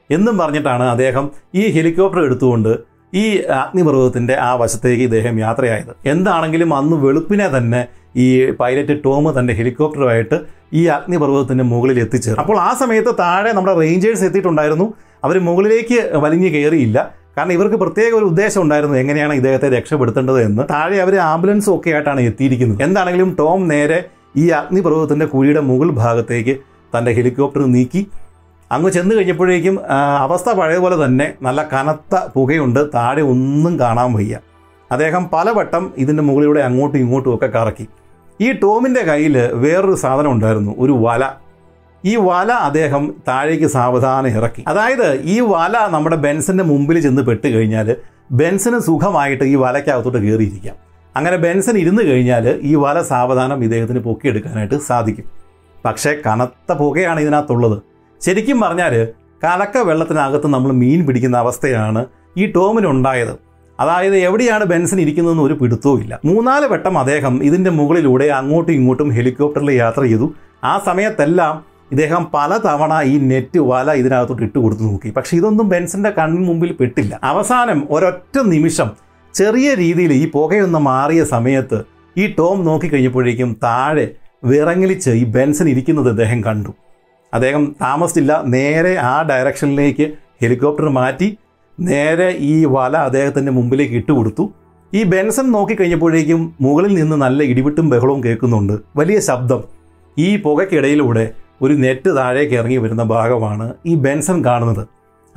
എന്നും പറഞ്ഞിട്ടാണ് അദ്ദേഹം ഈ ഹെലികോപ്റ്റർ എടുത്തുകൊണ്ട് ഈ അഗ്നിപർവതത്തിന്റെ ആ വശത്തേക്ക് ഇദ്ദേഹം യാത്രയായത്. എന്താണെങ്കിലും അന്ന് വെളുപ്പിനെ തന്നെ ഈ പൈലറ്റ് ടോം തന്റെ ഹെലികോപ്റ്ററുമായിട്ട് ഈ അഗ്നിപർവതത്തിന്റെ മുകളിൽ എത്തിച്ചേർന്നു. അപ്പോൾ ആ സമയത്ത് താഴെ നമ്മുടെ റേഞ്ചേഴ്സ് എത്തിയിട്ടുണ്ടായിരുന്നു. അവർ മുകളിലേക്ക് വലിഞ്ഞു കയറിയില്ല. കാരണം ഇവർക്ക് പ്രത്യേക ഒരു ഉദ്ദേശം ഉണ്ടായിരുന്നു എങ്ങനെയാണ് ഇദ്ദേഹത്തെ രക്ഷപ്പെടുത്തേണ്ടത് എന്ന്. താഴെ അവർ ആംബുലൻസും ഒക്കെ ആയിട്ടാണ് എത്തിയിരിക്കുന്നത്. എന്താണെങ്കിലും ടോം നേരെ ഈ അഗ്നിപർവതത്തിന്റെ കുഴിയുടെ മുകൾ ഭാഗത്തേക്ക് തന്റെ ഹെലികോപ്റ്റർ നീക്കി. അങ്ങ് ചെന്ന് കഴിഞ്ഞപ്പോഴേക്കും അവസ്ഥ പഴയപോലെ തന്നെ നല്ല കനത്ത പുകയുണ്ട്. താഴെ ഒന്നും കാണാൻ വയ്യ. അദ്ദേഹം പലവട്ടം ഇതിന്റെ മുകളിലൂടെ അങ്ങോട്ടും ഇങ്ങോട്ടും ഒക്കെ കറക്കി. ഈ ടോമിന്റെ കയ്യിൽ വേറൊരു സാധനം ഉണ്ടായിരുന്നു. ഒരു വല. ഈ വല അദ്ദേഹം താഴേക്ക് സാവധാനം ഇറക്കി. അതായത് ഈ വല നമ്മുടെ ബെൻസിന്റെ മുമ്പിൽ ചെന്ന് പെട്ട് കഴിഞ്ഞാൽ ബെൻസിന് സുഖമായിട്ട് ഈ വലയ്ക്കകത്തോട്ട് കയറിയിരിക്കാം. അങ്ങനെ ബെൻസൻ ഇരുന്ന് കഴിഞ്ഞാൽ ഈ വല സാവധാനം ഇദ്ദേഹത്തിന് പൊക്കിയെടുക്കാനായിട്ട് സാധിക്കും. പക്ഷേ കനത്ത പുകയാണ് ഇതിനകത്തുള്ളത്. ശരിക്കും പറഞ്ഞാൽ കലക്ക വെള്ളത്തിനകത്ത് നമ്മൾ മീൻ പിടിക്കുന്ന അവസ്ഥയാണ് ഈ ടോമിനുണ്ടായത്. അതായത് എവിടെയാണ് ബെൻസൺ ഇരിക്കുന്നതെന്ന് ഒരു പിടുത്തവും ഇല്ല. മൂന്നാൽ വട്ടം അദ്ദേഹം ഇതിന്റെ മുകളിലൂടെ അങ്ങോട്ടും ഇങ്ങോട്ടും ഹെലികോപ്റ്ററിൽ യാത്ര ചെയ്തു. ആ സമയത്തെല്ലാം ഇദ്ദേഹം പലതവണ ഈ നെറ്റ് വല ഇതിനകത്തോട്ട് ഇട്ട് കൊടുത്തു നോക്കി. പക്ഷെ ഇതൊന്നും ബെൻസന്റെ കണ്ണിന് മുമ്പിൽ പെട്ടില്ല. അവസാനം ഒരൊറ്റ നിമിഷം ചെറിയ രീതിയിൽ ഈ പുകയൊന്ന് മാറിയ സമയത്ത് ഈ ടോം നോക്കിക്കഴിഞ്ഞപ്പോഴേക്കും താഴെ വിറങ്ങലിച്ച് ഈ ബെൻസൺ ഇരിക്കുന്നത് അദ്ദേഹം കണ്ടു. അദ്ദേഹം താമസിച്ചില്ല. നേരെ ആ ഡയറക്ഷനിലേക്ക് ഹെലികോപ്റ്റർ മാറ്റി നേരെ ഈ വല അദ്ദേഹത്തിന്റെ മുമ്പിലേക്ക് ഇട്ടുകൊടുത്തു ഈ ബെൻസൺ നോക്കിക്കഴിഞ്ഞപ്പോഴേക്കും മുകളിൽ നിന്ന് നല്ല ഇടിവിട്ടും ബഹളവും കേൾക്കുന്നുണ്ട്. വലിയ ശബ്ദം. ഈ പുകയ്ക്കിടയിലൂടെ ഒരു നെറ്റ് താഴേക്ക് ഇറങ്ങി വരുന്ന ഭാഗമാണ് ഈ ബെൻസൺ കാണുന്നത്.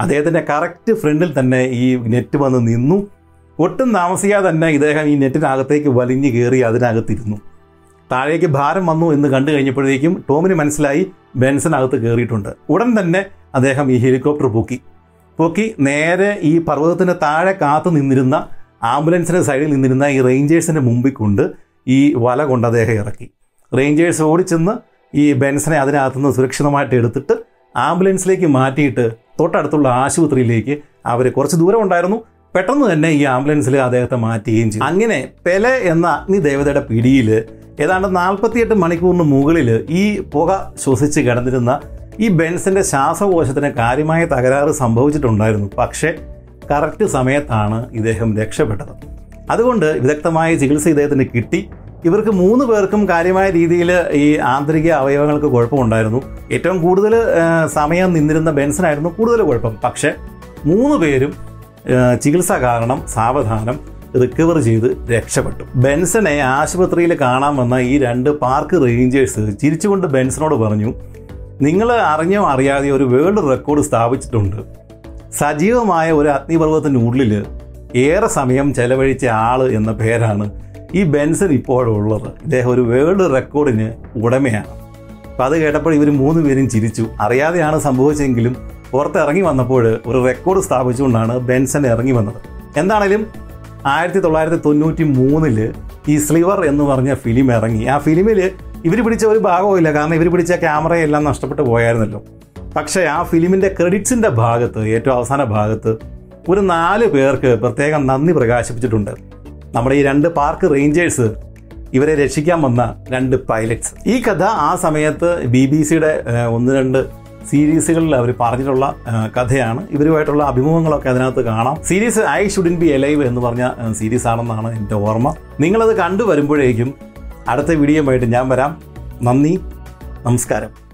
അദ്ദേഹത്തിന്റെ കറക്റ്റ് ഫ്രണ്ടിൽ തന്നെ ഈ നെറ്റ് വന്ന് നിന്നു. ഒട്ടും താമസിയാതെ തന്നെ ഇദ്ദേഹം ഈ നെറ്റിനകത്തേക്ക് വലിഞ്ഞു കയറി അതിനകത്തിരുന്നു. താഴേക്ക് ഭാരം വന്നു എന്ന് കണ്ടു കഴിഞ്ഞപ്പോഴേക്കും ടോമിന് മനസ്സിലായി ബെൻസൺ അകത്ത് കയറിയിട്ടുണ്ട്. ഉടൻ തന്നെ അദ്ദേഹം ഈ ഹെലികോപ്റ്റർ പൊക്കി. പൊക്കി നേരെ ഈ പർവതത്തിന് താഴെ കാത്തു നിന്നിരുന്ന ആംബുലൻസിന്റെ സൈഡിൽ നിന്നിരുന്ന ഈ റേഞ്ചേഴ്സിന്റെ മുമ്പിൽ കൊണ്ട് ഈ വല കൊണ്ട് അദ്ദേഹം ഇറക്കി. റേഞ്ചേഴ്സ് ഓടിച്ചെന്ന് ഈ ബെൻസനെ അതിനകത്തുനിന്ന് സുരക്ഷിതമായിട്ട് എടുത്തിട്ട് ആംബുലൻസിലേക്ക് മാറ്റിയിട്ട് തൊട്ടടുത്തുള്ള ആശുപത്രിയിലേക്ക് അവർ കുറച്ച് ദൂരം ഉണ്ടായിരുന്നു. പെട്ടെന്ന് തന്നെ ഈ ആംബുലൻസിൽ അദ്ദേഹത്തെ മാറ്റുകയും ചെയ്തു. അങ്ങനെ പെലെ എന്ന അഗ്നിദേവതയുടെ പിടിയിൽ ഏതാണ്ട് നാൽപ്പത്തിയെട്ട് മണിക്കൂറിന് മുകളിൽ ഈ പുക ശ്വസിച്ച് കിടന്നിരുന്ന ഈ ബെൻസിന്റെ ശ്വാസകോശത്തിന് കാര്യമായ തകരാറ് സംഭവിച്ചിട്ടുണ്ടായിരുന്നു. പക്ഷേ കറക്റ്റ് സമയത്താണ് ഇദ്ദേഹം രക്ഷപ്പെട്ടത്. അതുകൊണ്ട് വിദഗ്ധമായ ചികിത്സ ഇദ്ദേഹത്തിന് കിട്ടി. ഇവർക്ക് മൂന്ന് പേർക്കും കാര്യമായ രീതിയിൽ ഈ ആന്തരിക അവയവങ്ങൾക്ക് കുഴപ്പമുണ്ടായിരുന്നു. ഏറ്റവും കൂടുതൽ സമയം നിന്നിരുന്ന ബെൻസനായിരുന്നു കൂടുതൽ കുഴപ്പം. പക്ഷേ മൂന്ന് പേരും ചികിത്സ കാരണം സാവധാനം റിക്കവർ ചെയ്ത് രക്ഷപ്പെട്ടു. ബെൻസനെ ആശുപത്രിയിൽ കാണാൻ വന്ന ഈ രണ്ട് പാർക്ക് റേഞ്ചേഴ്സ് ചിരിച്ചുകൊണ്ട് ബെൻസനോട് പറഞ്ഞു നിങ്ങൾ അറിഞ്ഞോ അറിയാതെ ഒരു വേൾഡ് റെക്കോർഡ് സ്ഥാപിച്ചിട്ടുണ്ട്. സജീവമായ ഒരു അഗ്നിപർവതത്തിനുള്ളിൽ ഏറെ സമയം ചെലവഴിച്ച ആൾ എന്ന പേരാണ് ഈ ബെൻസൺ ഇപ്പോഴുള്ളത് ഇദ്ദേഹം ഒരു വേൾഡ് റെക്കോർഡിന് ഉടമയാണ്. അപ്പോൾ അത് കേട്ടപ്പോൾ ഇവർ മൂന്ന് പേരും ചിരിച്ചു. അറിയാതെയാണ് സംഭവിച്ചെങ്കിലും പുറത്തിറങ്ങി വന്നപ്പോൾ ഒരു റെക്കോർഡ് സ്ഥാപിച്ചുകൊണ്ടാണ് ബെൻസൺ ഇറങ്ങി വന്നത്. എന്താണേലും ആയിരത്തി തൊള്ളായിരത്തി തൊണ്ണൂറ്റി മൂന്നിൽ ഈ സ്ലിവർ എന്ന് പറഞ്ഞ ഫിലിം ഇറങ്ങി. ആ ഫിലിമിൽ ഇവർ പിടിച്ച ഒരു ഭാഗവുമില്ല കാരണം ഇവർ പിടിച്ച ക്യാമറയെല്ലാം നഷ്ടപ്പെട്ടു പോയായിരുന്നല്ലോ. പക്ഷേ ആ ഫിലിമിന്റെ ക്രെഡിറ്റ്സിന്റെ ഭാഗത്ത് ഏറ്റവും അവസാന ഭാഗത്ത് ഒരു നാല് പേർക്ക് പ്രത്യേകം നന്ദി പ്രകാശിപ്പിച്ചിട്ടുണ്ട്. നമ്മുടെ ഈ രണ്ട് പാർക്ക് റേഞ്ചേഴ്സ് ഇവരെ രക്ഷിക്കാൻ വന്ന രണ്ട് പൈലറ്റ്സ്. ഈ കഥ ആ സമയത്ത് ബി ബി സിയുടെ ഒന്ന് രണ്ട് സീരീസുകളിൽ അവർ പറഞ്ഞിട്ടുള്ള കഥയാണ്. ഇവരുമായിട്ടുള്ള അഭിമുഖങ്ങളൊക്കെ അതിനകത്ത് കാണാം. Series I shouldn't be alive എന്ന് പറഞ്ഞ സീരീസ് ആണെന്നാണ് എന്റെ ഓർമ്മ. നിങ്ങളത് കണ്ടു വരുമ്പോഴേക്കും അടുത്ത ആയിട്ട് ഞാൻ വരാം. നന്ദി. നമസ്കാരം.